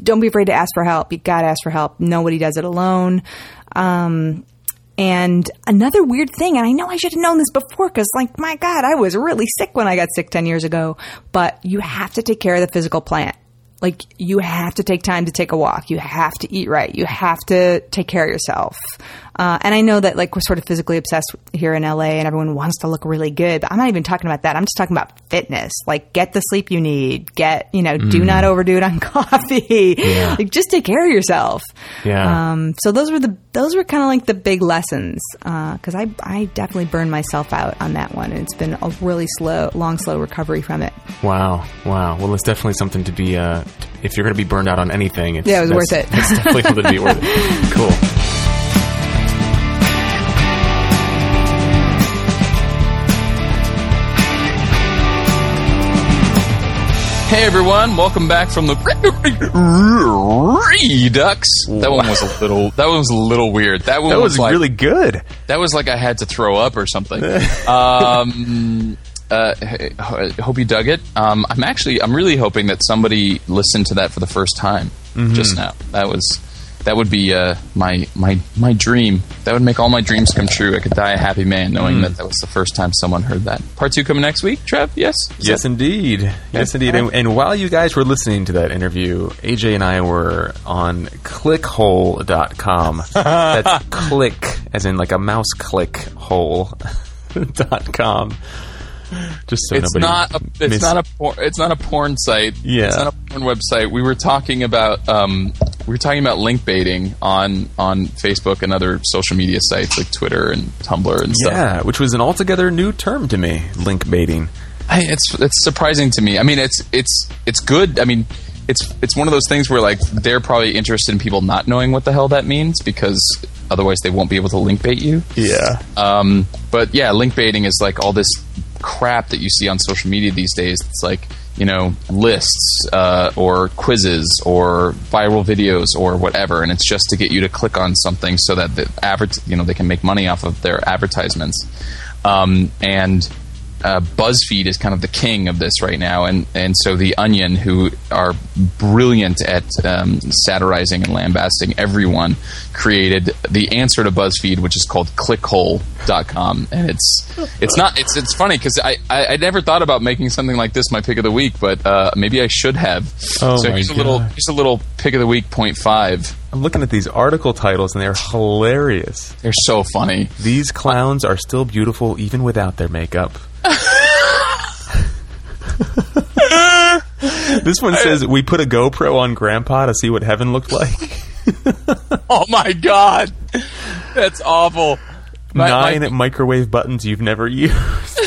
don't be afraid to ask for help you gotta ask for help nobody does it alone um, and another weird thing, and I know I should have known this before because, like, my God, I was really sick when I got sick 10 years ago. But you have to take care of the physical plant. Like, you have to take time to take a walk. You have to eat right. You have to take care of yourself. Uh, and I know that like we're sort of physically obsessed here in LA and everyone wants to look really good, but I'm not even talking about that. I'm just talking about fitness. Like get the sleep you need, get, you know, do not overdo it on coffee. like just take care of yourself. Yeah. Um, so those were the, those were kind of like the big lessons. Uh, cause I, I definitely burned myself out on that one. And it's been a really slow, long, slow recovery from it. Wow, wow. Well, it's definitely something to be. Uh, if you're going to be burned out on anything, it's, Yeah, it was worth it. It's definitely something to be worth it. Cool. Hey everyone, welcome back from the Redux. That one was a little. That one was a little weird. That one That was like, really good. That was like I had to throw up or something. um, uh, hope you dug it. Um, I'm actually, I'm really hoping that somebody listened to that for the first time just now. That was, that would be uh, my my my dream. That would make all my dreams come true. I could die a happy man knowing that that was the first time someone heard that. Part two coming next week, Trev. Yes. Is Yes, that- indeed. Yes, indeed. And, and while you guys were listening to that interview, AJ and I were on clickhole.com. That's click, as in like a mouse click hole. dot com. Just so it's not a, it's mis- not a por- it's not a porn site. Yeah. It's not a porn website. We were talking about um, we were talking about link baiting on on Facebook and other social media sites like Twitter and Tumblr and stuff. Yeah, which was an altogether new term to me, link baiting. I, it's it's surprising to me. I mean, it's it's it's good. I mean, it's it's one of those things where like they're probably interested in people not knowing what the hell that means because otherwise they won't be able to link bait you. Yeah. Um, but yeah, link baiting is like all this crap that you see on social media these days. It's like you know lists uh, or quizzes or viral videos or whatever, and it's just to get you to click on something so that the advert you know they can make money off of their advertisements. Um, and uh, BuzzFeed is kind of the king of this right now, and and so the Onion, who are brilliant at um, satirizing and lambasting everyone, created the answer to BuzzFeed, which is called ClickHole.com, and it's it's not it's it's funny because I, I I never thought about making something like this my pick of the week, but uh, maybe I should have. Oh so here's a little God. here's a little pick of the week point five. I'm looking at these article titles and they're hilarious. They're so funny. These clowns are still beautiful even without their makeup. this one says we put a GoPro on Grandpa to see what heaven looked like. Oh my god, that's awful. My- my- Nine microwave buttons you've never used.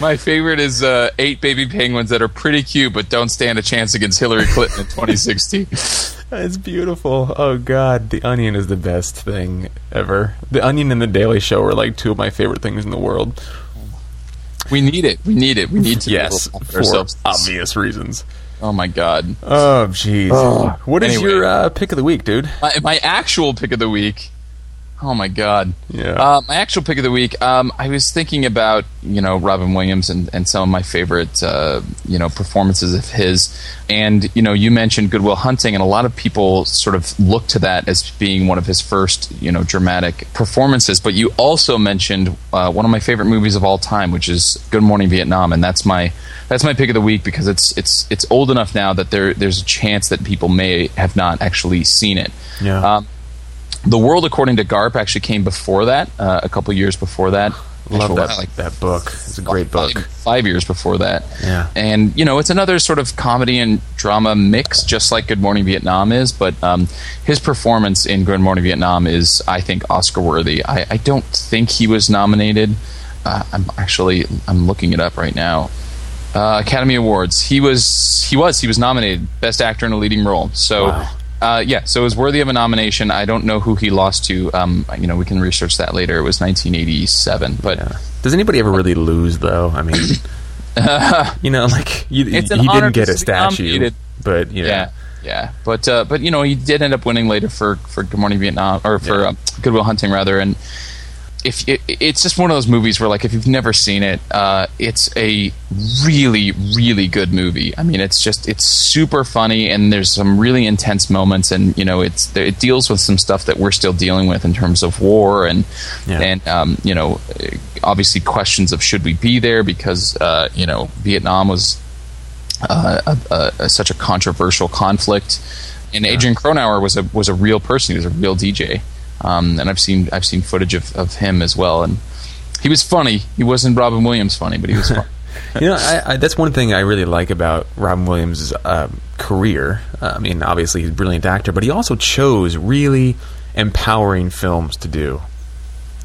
My favorite is uh, eight baby penguins that are pretty cute but don't stand a chance against Hillary Clinton in 2016. It's beautiful. Oh God, The Onion is the best thing ever. The Onion and The Daily Show are like two of my favorite things in the world. We need it. We need it. We need to Yes, be able to for ourselves. obvious reasons. Oh my god. Oh jeez. What is Anyway. your uh, pick of the week, dude? My, my actual pick of the week. Oh my god. Yeah. Uh, my actual pick of the week. Um, I was thinking about you know Robin Williams and, and some of my favorite uh, you know performances of his, and you know you mentioned Good Will Hunting, and a lot of people sort of look to that as being one of his first you know dramatic performances. But you also mentioned uh, one of my favorite movies of all time, which is Good Morning Vietnam, and that's my that's my pick of the week because it's it's it's old enough now that there there's a chance that people may have not actually seen it. Yeah. Um, the World According to Garp actually came before that, uh, a couple years before that. Love that like that book. It's a great book. Five, five years before that. Yeah. And, you know, it's another sort of comedy and drama mix, just like Good Morning Vietnam is. But um, his performance in Good Morning Vietnam is, I think, Oscar worthy. I, I don't think he was nominated. Uh, I'm actually I'm looking it up right now. Uh, Academy Awards. He was he was he was nominated Best Actor in a Leading Role. So. Wow. Uh, yeah, so it was worthy of a nomination. I don't know who he lost to. Um, you know, we can research that later. It was 1987, but Yeah. Does anybody ever really lose though? I mean, you know, like you, he didn't get a statue, but you know, yeah, yeah. But uh, but you know, he did end up winning later for for Good Morning Vietnam or for Yeah. uh, Good Will Hunting rather. And if it, it's just one of those movies where like if you've never seen it, uh, it's a really really good movie. I mean, it's just it's super funny and there's some really intense moments and you know it's it deals with some stuff that we're still dealing with in terms of war and Yeah. and um, you know obviously questions of should we be there because uh, you know Vietnam was uh, a, a, such a controversial conflict. and Adrian Cronauer was a was a real person. He was a real DJ, um, and I've seen I've seen footage of, of him as well, and he was funny. He wasn't Robin Williams funny, but he was funny. you know, I, I, that's one thing I really like about Robin Williams' uh, career. Uh, I mean, obviously he's a brilliant actor, but he also chose really empowering films to do.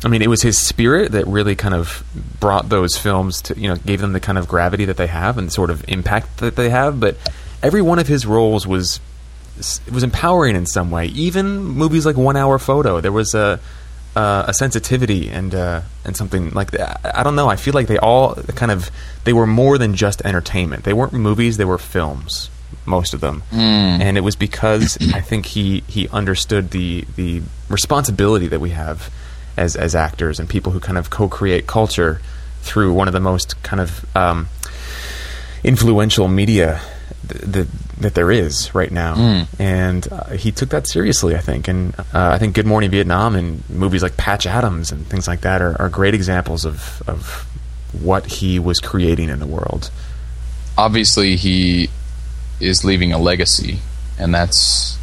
I mean, it was his spirit that really kind of brought those films to, you know, gave them the kind of gravity that they have and sort of impact that they have. But every one of his roles was it was empowering in some way. Even movies like One Hour Photo, there was a uh, a sensitivity and uh, and something like that. I don't know. I feel like they all kind of they were more than just entertainment. They weren't movies; they were films, most of them. Mm. And it was because I think he he understood the the responsibility that we have as as actors and people who kind of co-create culture through one of the most kind of um, influential media that that there is right now, Mm. and uh, he took that seriously. I think, and uh, I think Good Morning Vietnam and movies like Patch Adams and things like that are, are great examples of of what he was creating in the world. Obviously, he is leaving a legacy, and that's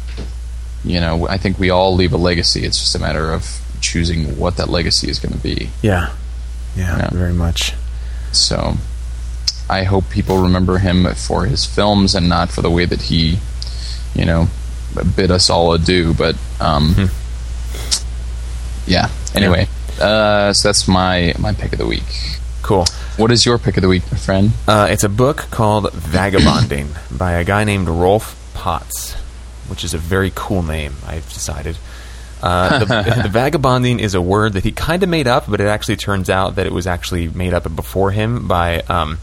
you know I think we all leave a legacy. It's just a matter of choosing what that legacy is going to be. Yeah, yeah, Yeah. very much. So I hope people remember him for his films and not for the way that he, you know, bid us all adieu. But um, yeah. Anyway, uh, so that's my my pick of the week. Cool. What is your pick of the week, my friend? Uh, it's a book called Vagabonding by a guy named Rolf Potts, which is a very cool name, I've decided. Uh, the, the vagabonding is a word that he kind of made up, but it actually turns out that it was actually made up before him by um,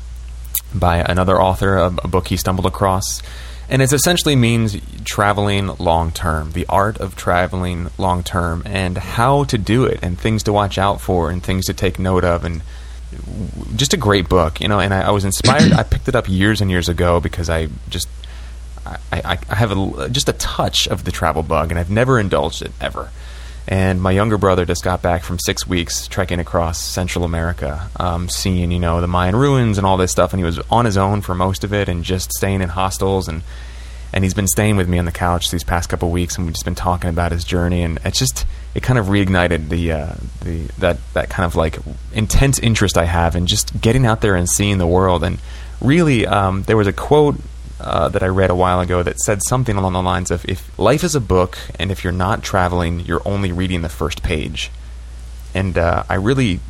by another author, a, a book he stumbled across. And it essentially means traveling long term, the art of traveling long term, and how to do it, and things to watch out for, and things to take note of, and just a great book, you know. And I, I was inspired. I picked it up years and years ago because I just I, I, I have a, just a touch of the travel bug, and I've never indulged it ever. And my younger brother just got back from six weeks trekking across Central America, um, seeing you know the Mayan ruins and all this stuff. And he was on his own for most of it, and just staying in hostels. And and he's been staying with me on the couch these past couple weeks, and we've just been talking about his journey. And it's just it kind of reignited the uh, the that that kind of like intense interest I have in just getting out there and seeing the world. And really, um, there was a quote uh, that I read a while ago that said something along the lines of if life is a book and if you're not traveling, you're only reading the first page. And uh, I really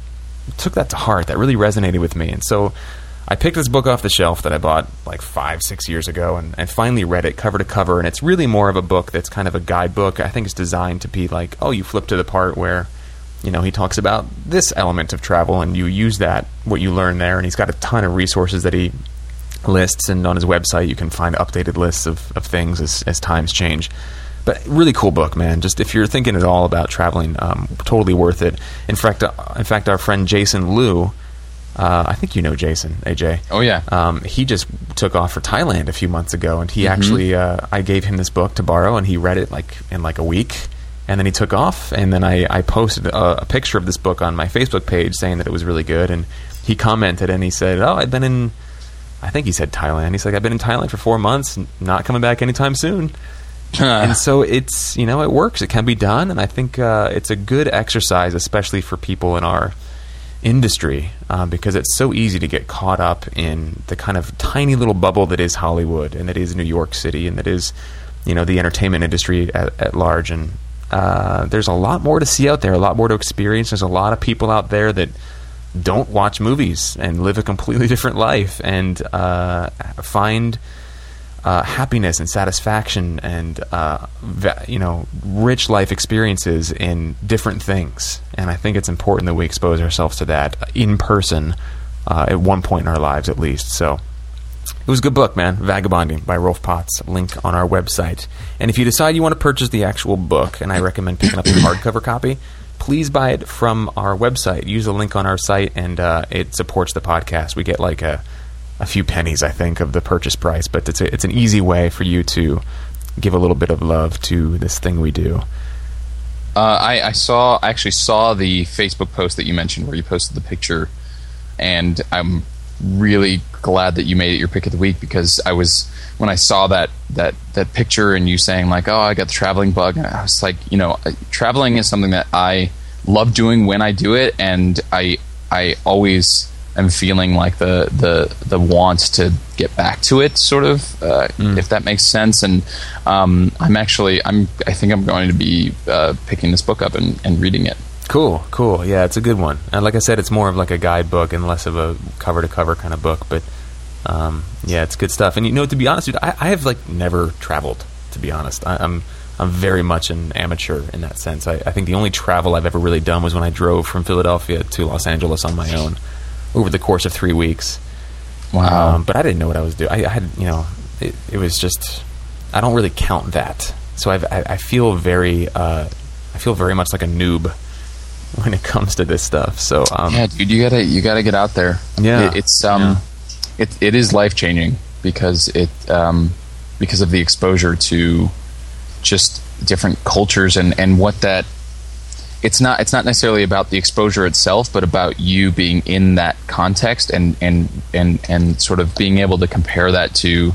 took that to heart. That really resonated with me. And so I picked this book off the shelf that I bought like five, six years ago and, and finally read it cover to cover. And it's really more of a book that's kind of a guidebook. I think it's designed to be like, oh, you flip to the part where you know, he talks about this element of travel, and you use that what you learn there. And he's got a ton of resources that he lists, and on his website you can find updated lists of, of things as, as times change. But really cool book, man. Just if you're thinking at all about traveling, um, totally worth it. In fact, uh, in fact, our friend Jason Liu, uh, I think you know Jason, AJ. Oh yeah. Um, he just took off for Thailand a few months ago, and he actually, uh, I gave him this book to borrow, and he read it like in like a week, and then he took off, and then I, I posted a, a picture of this book on my Facebook page saying that it was really good, and he commented and he said, "Oh, I've been in, I think he said Thailand. He's like, I've been in Thailand for four months, not coming back anytime soon." and so it's you know it works. It can be done, and I think uh, it's a good exercise, especially for people in our industry, uh, because it's so easy to get caught up in the kind of tiny little bubble that is Hollywood and that is New York City and that is you know the entertainment industry at, at large. And uh, there's a lot more to see out there, a lot more to experience. There's a lot of people out there that don't watch movies and live a completely different life and uh, find uh, happiness and satisfaction and uh, va- you know rich life experiences in different things. And I think it's important that we expose ourselves to that in person uh, at one point in our lives, at least. So. It was a good book, man. Vagabonding by Rolf Potts. Link on our website. And if you decide you want to purchase the actual book, and I recommend picking up the hardcover copy, please buy it from our website. Use a link on our site, and uh, it supports the podcast. We get like a, a few pennies, I think, of the purchase price, but it's a, it's an easy way for you to give a little bit of love to this thing we do. Uh, I, I saw I actually saw the Facebook post that you mentioned where you posted the picture, and I'm really glad that you made it your pick of the week because I was when I saw that that that picture and you saying like, "Oh, I got the traveling bug," and I was like, you know, traveling is something that I love doing when I do it, and I I always am feeling like the the the want to get back to it, sort of, uh, mm. if that makes sense. And um, I'm actually I'm I think I'm going to be uh, picking this book up and, and reading it. Cool, cool. Yeah, it's a good one. And like I said, it's more of like a guidebook and less of a cover to cover kind of book. But um, yeah, it's good stuff. And you know, to be honest, dude, I, I have like never traveled. To be honest, I, I'm I'm very much an amateur in that sense. I, I, think the only travel I've ever really done was when I drove from Philadelphia to Los Angeles on my own over the course of three weeks. Wow! Um, but I didn't know what I was doing. I, I had, you know, it, it, was just I don't really count that. So I've, I, I feel very uh, I feel very much like a noob when it comes to this stuff. So um, yeah, dude, you gotta you gotta get out there. Yeah, it, it's um, yeah. it it is life changing because it um, because of the exposure to just different cultures and and what that it's not it's not necessarily about the exposure itself but about you being in that context and and and and sort of being able to compare that to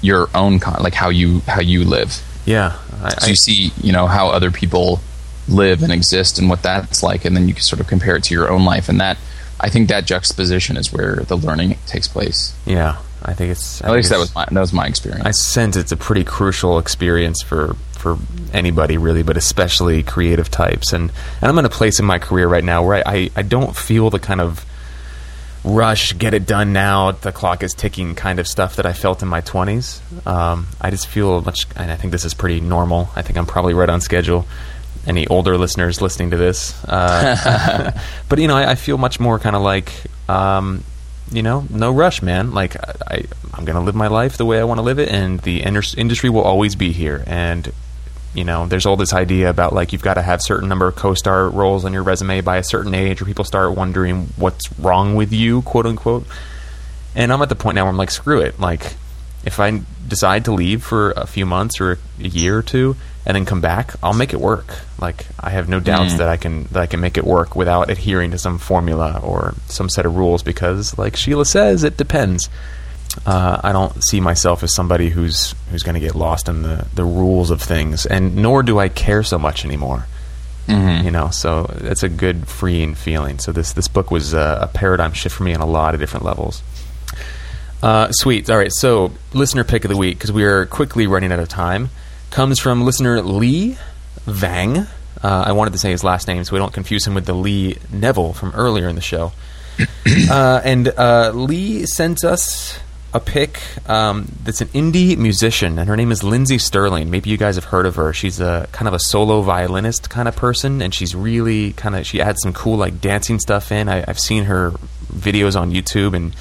your own con- like how you how you live yeah I, so you see you know how other people live and exist and what that's like and then you can sort of compare it to your own life and that i think that juxtaposition is where the learning takes place yeah I think it's at least that was my that was my experience. I sense it's a pretty crucial experience for for anybody really, but especially creative types. And and I'm in a place in my career right now where I, I, I don't feel the kind of rush, get it done now, the clock is ticking kind of stuff that I felt in my 20s. Um, I just feel much, and I think this is pretty normal. I think I'm probably right on schedule. Any older listeners listening to this, uh, but you know, I, I feel much more kind of like um, you know, no rush, man. Like I, I'm gonna live my life the way I want to live it, and the industry will always be here. And you know, there's all this idea about like you've got to have certain number of co-star roles on your resume by a certain age, or people start wondering what's wrong with you, quote unquote. And I'm at the point now where I'm like, screw it. Like, if I decide to leave for a few months or a year or two, and then come back, I'll make it work. Like I have no doubts mm. that I can that I can make it work without adhering to some formula or some set of rules because, like Sheila says, it depends. Uh, I don't see myself as somebody who's who's going to get lost in the the rules of things, and nor do I care so much anymore. Mm-hmm. You know, so it's a good freeing feeling. So this this book was a, a paradigm shift for me on a lot of different levels. Uh, sweet. All right. So listener pick of the week because we are quickly running out of time comes from listener Lee Vang. Uh, I wanted to say his last name so we don't confuse him with the Lee Neville from earlier in the show. uh, and uh, Lee sent us a pick um, that's an indie musician, and her name is Lindsey Stirling. Maybe you guys have heard of her. She's a kind of a solo violinist kind of person, and she's really kind of she adds some cool like dancing stuff in. I, have seen her videos on YouTube, and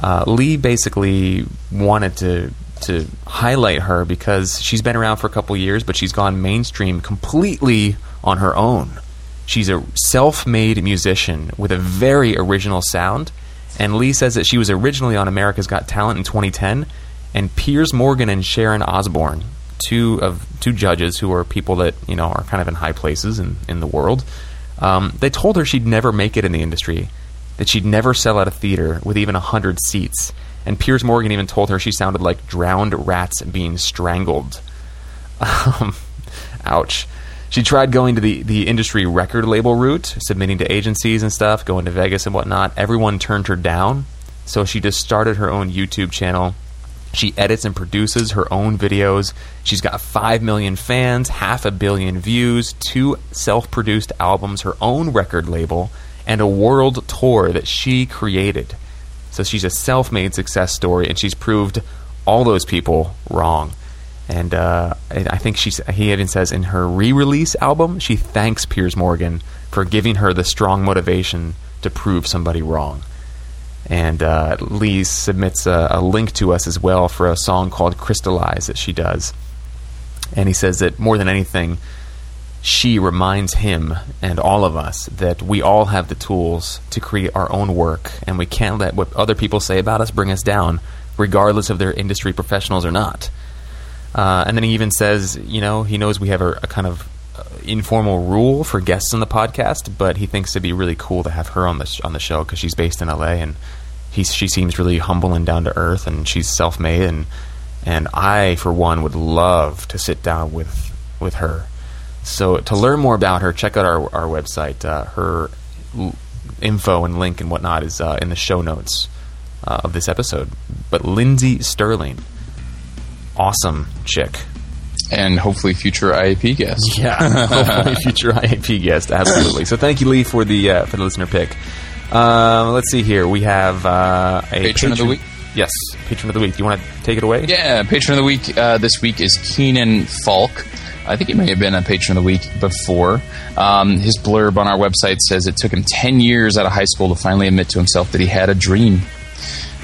uh, Lee basically wanted to to highlight her because she's been around for a couple years, but she's gone mainstream completely on her own. She's a self-made musician with a very original sound. And Lee says that she was originally on America's Got Talent in 2010, and Piers Morgan and Sharon Osbourne, two of two judges who are people that you know are kind of in high places in, in the world, um, they told her she'd never make it in the industry, that she'd never sell out a theater with even hundred seats, and Piers Morgan even told her she sounded like drowned rats being strangled. Um, ouch. She tried going to the, the industry record label route, submitting to agencies and stuff, going to Vegas and whatnot. Everyone turned her down, so she just started her own YouTube channel. She edits and produces her own videos. She's got 5 million fans, half a billion views, two self produced albums, her own record label, and a world tour that she created. So she's a self made success story, and she's proved all those people wrong. And uh, I think she's, he even says in her re release album, she thanks Piers Morgan for giving her the strong motivation to prove somebody wrong. And uh, Lee submits a, a link to us as well for a song called Crystallize that she does. And he says that more than anything, she reminds him and all of us that we all have the tools to create our own work, and we can't let what other people say about us bring us down, regardless of their industry professionals or not. Uh, and then he even says, you know, he knows we have a, a kind of uh, informal rule for guests on the podcast, but he thinks it'd be really cool to have her on the sh- on the show because she's based in LA and he she seems really humble and down to earth, and she's self made, and and I for one would love to sit down with with her. So to learn more about her, check out our our website. Uh, her l- info and link and whatnot is uh, in the show notes uh, of this episode. But Lindsey Stirling, awesome chick. and hopefully future IAP guest. Yeah, hopefully future IAP guest. Absolutely. So thank you, Lee, for the uh, for the listener pick. Um, let's see here. We have uh, a Patron of the week? Yes, patron of the week. Do you want to take it away? Yeah, patron of the week uh, this week is Keenan Falk. I think he may have been a patron of the week before. Um, his blurb on our website says it took him 10 years out of high school to finally admit to himself that he had a dream.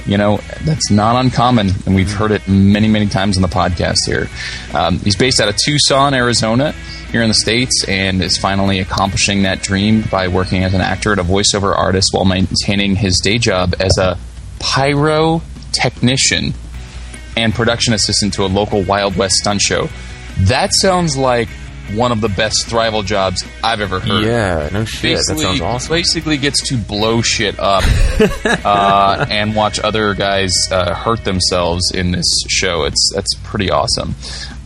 You know, that's not uncommon, and we've heard it many, many times on the podcast here. Um, he's based out of Tucson, Arizona, here in the States, and is finally accomplishing that dream by working as an actor and a voiceover artist while maintaining his day job as a pyrotechnician and production assistant to a local Wild West stunt show. That sounds like one of the best thrival jobs I've ever heard. Yeah, no shit. That sounds awesome. Basically, gets to blow shit up uh, and watch other guys uh, hurt themselves in this show. It's that's pretty awesome.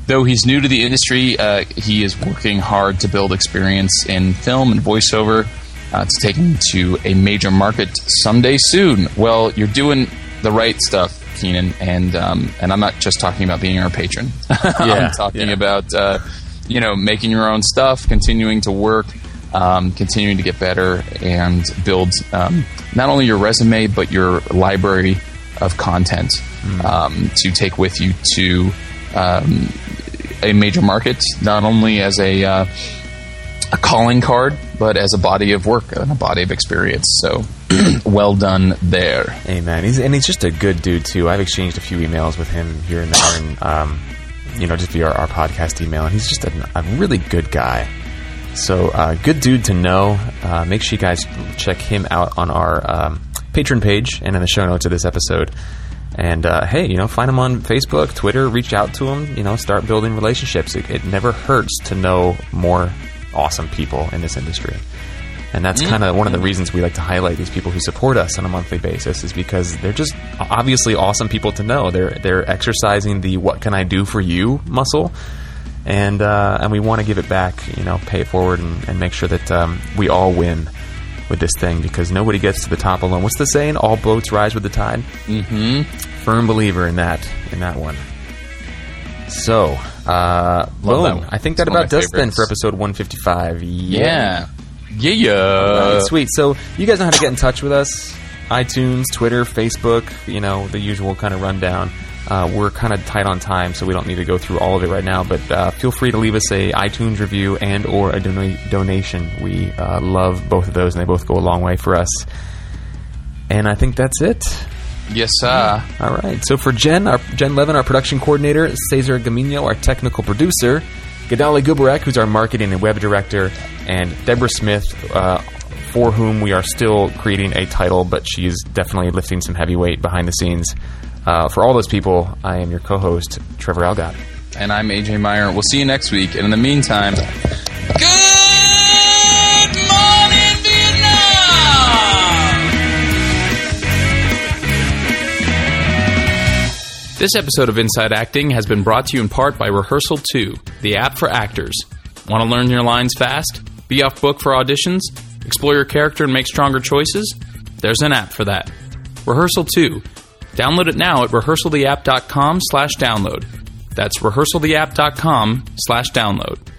Though he's new to the industry, uh, he is working hard to build experience in film and voiceover uh, to take him to a major market someday soon. Well, you're doing the right stuff, Keenan, and um, and I'm not just talking about being our patron. I'm talking yeah. about uh, you know making your own stuff, continuing to work, um, continuing to get better, and build um, not only your resume but your library of content um, to take with you to um, a major market, not only as a uh, a calling card, but as a body of work and a body of experience. So, well done there. Amen. he's and he's just a good dude too. I've exchanged a few emails with him here and there, and um, you know, just via our, our podcast email, and he's just a, a really good guy. So, uh, good dude to know. Uh, make sure you guys check him out on our um, patron page and in the show notes of this episode. And uh, hey, you know, find him on Facebook, Twitter, reach out to him. You know, start building relationships. It, it never hurts to know more awesome people in this industry. And that's kind of one of the reasons we like to highlight these people who support us on a monthly basis is because they're just obviously awesome people to know. They're they're exercising the "what can I do for you" muscle, and uh, and we want to give it back. You know, pay it forward and, and make sure that um, we all win with this thing because nobody gets to the top alone. What's the saying? All boats rise with the tide. Mm-hmm. Firm believer in that in that one. So, uh, boom. I think that about does then favorites. for episode 155. Yeah. Yeah, yeah. Alright, sweet. So you guys know how to get in touch with us: iTunes, Twitter, Facebook. You know the usual kind of rundown. Uh, we're kind of tight on time, so we don't need to go through all of it right now. But uh, feel free to leave us a iTunes review and or a dona- donation. We uh, love both of those, and they both go a long way for us. And I think that's it. Yes, sir. All right. So for Jen, our Jen Levin, our production coordinator, Cesar Gamino, our technical producer, Gadali Gubarek, who's our marketing and web director, and Deborah Smith, uh, for whom we are still creating a title, but she's definitely lifting some heavy weight behind the scenes. Uh, for all those people, I am your co-host, Trevor Algatt. And I'm AJ Meyer. We'll see you next week. And in the meantime, This episode of Inside Acting has been brought to you in part by Rehearsal 2, the app for actors. Want to learn your lines fast? Be off book for auditions? Explore your character and make stronger choices? There's an app for that. Rehearsal 2. Download it now at rehearsaltheapp.com slash download. That's rehearsaltheapp.com slash download.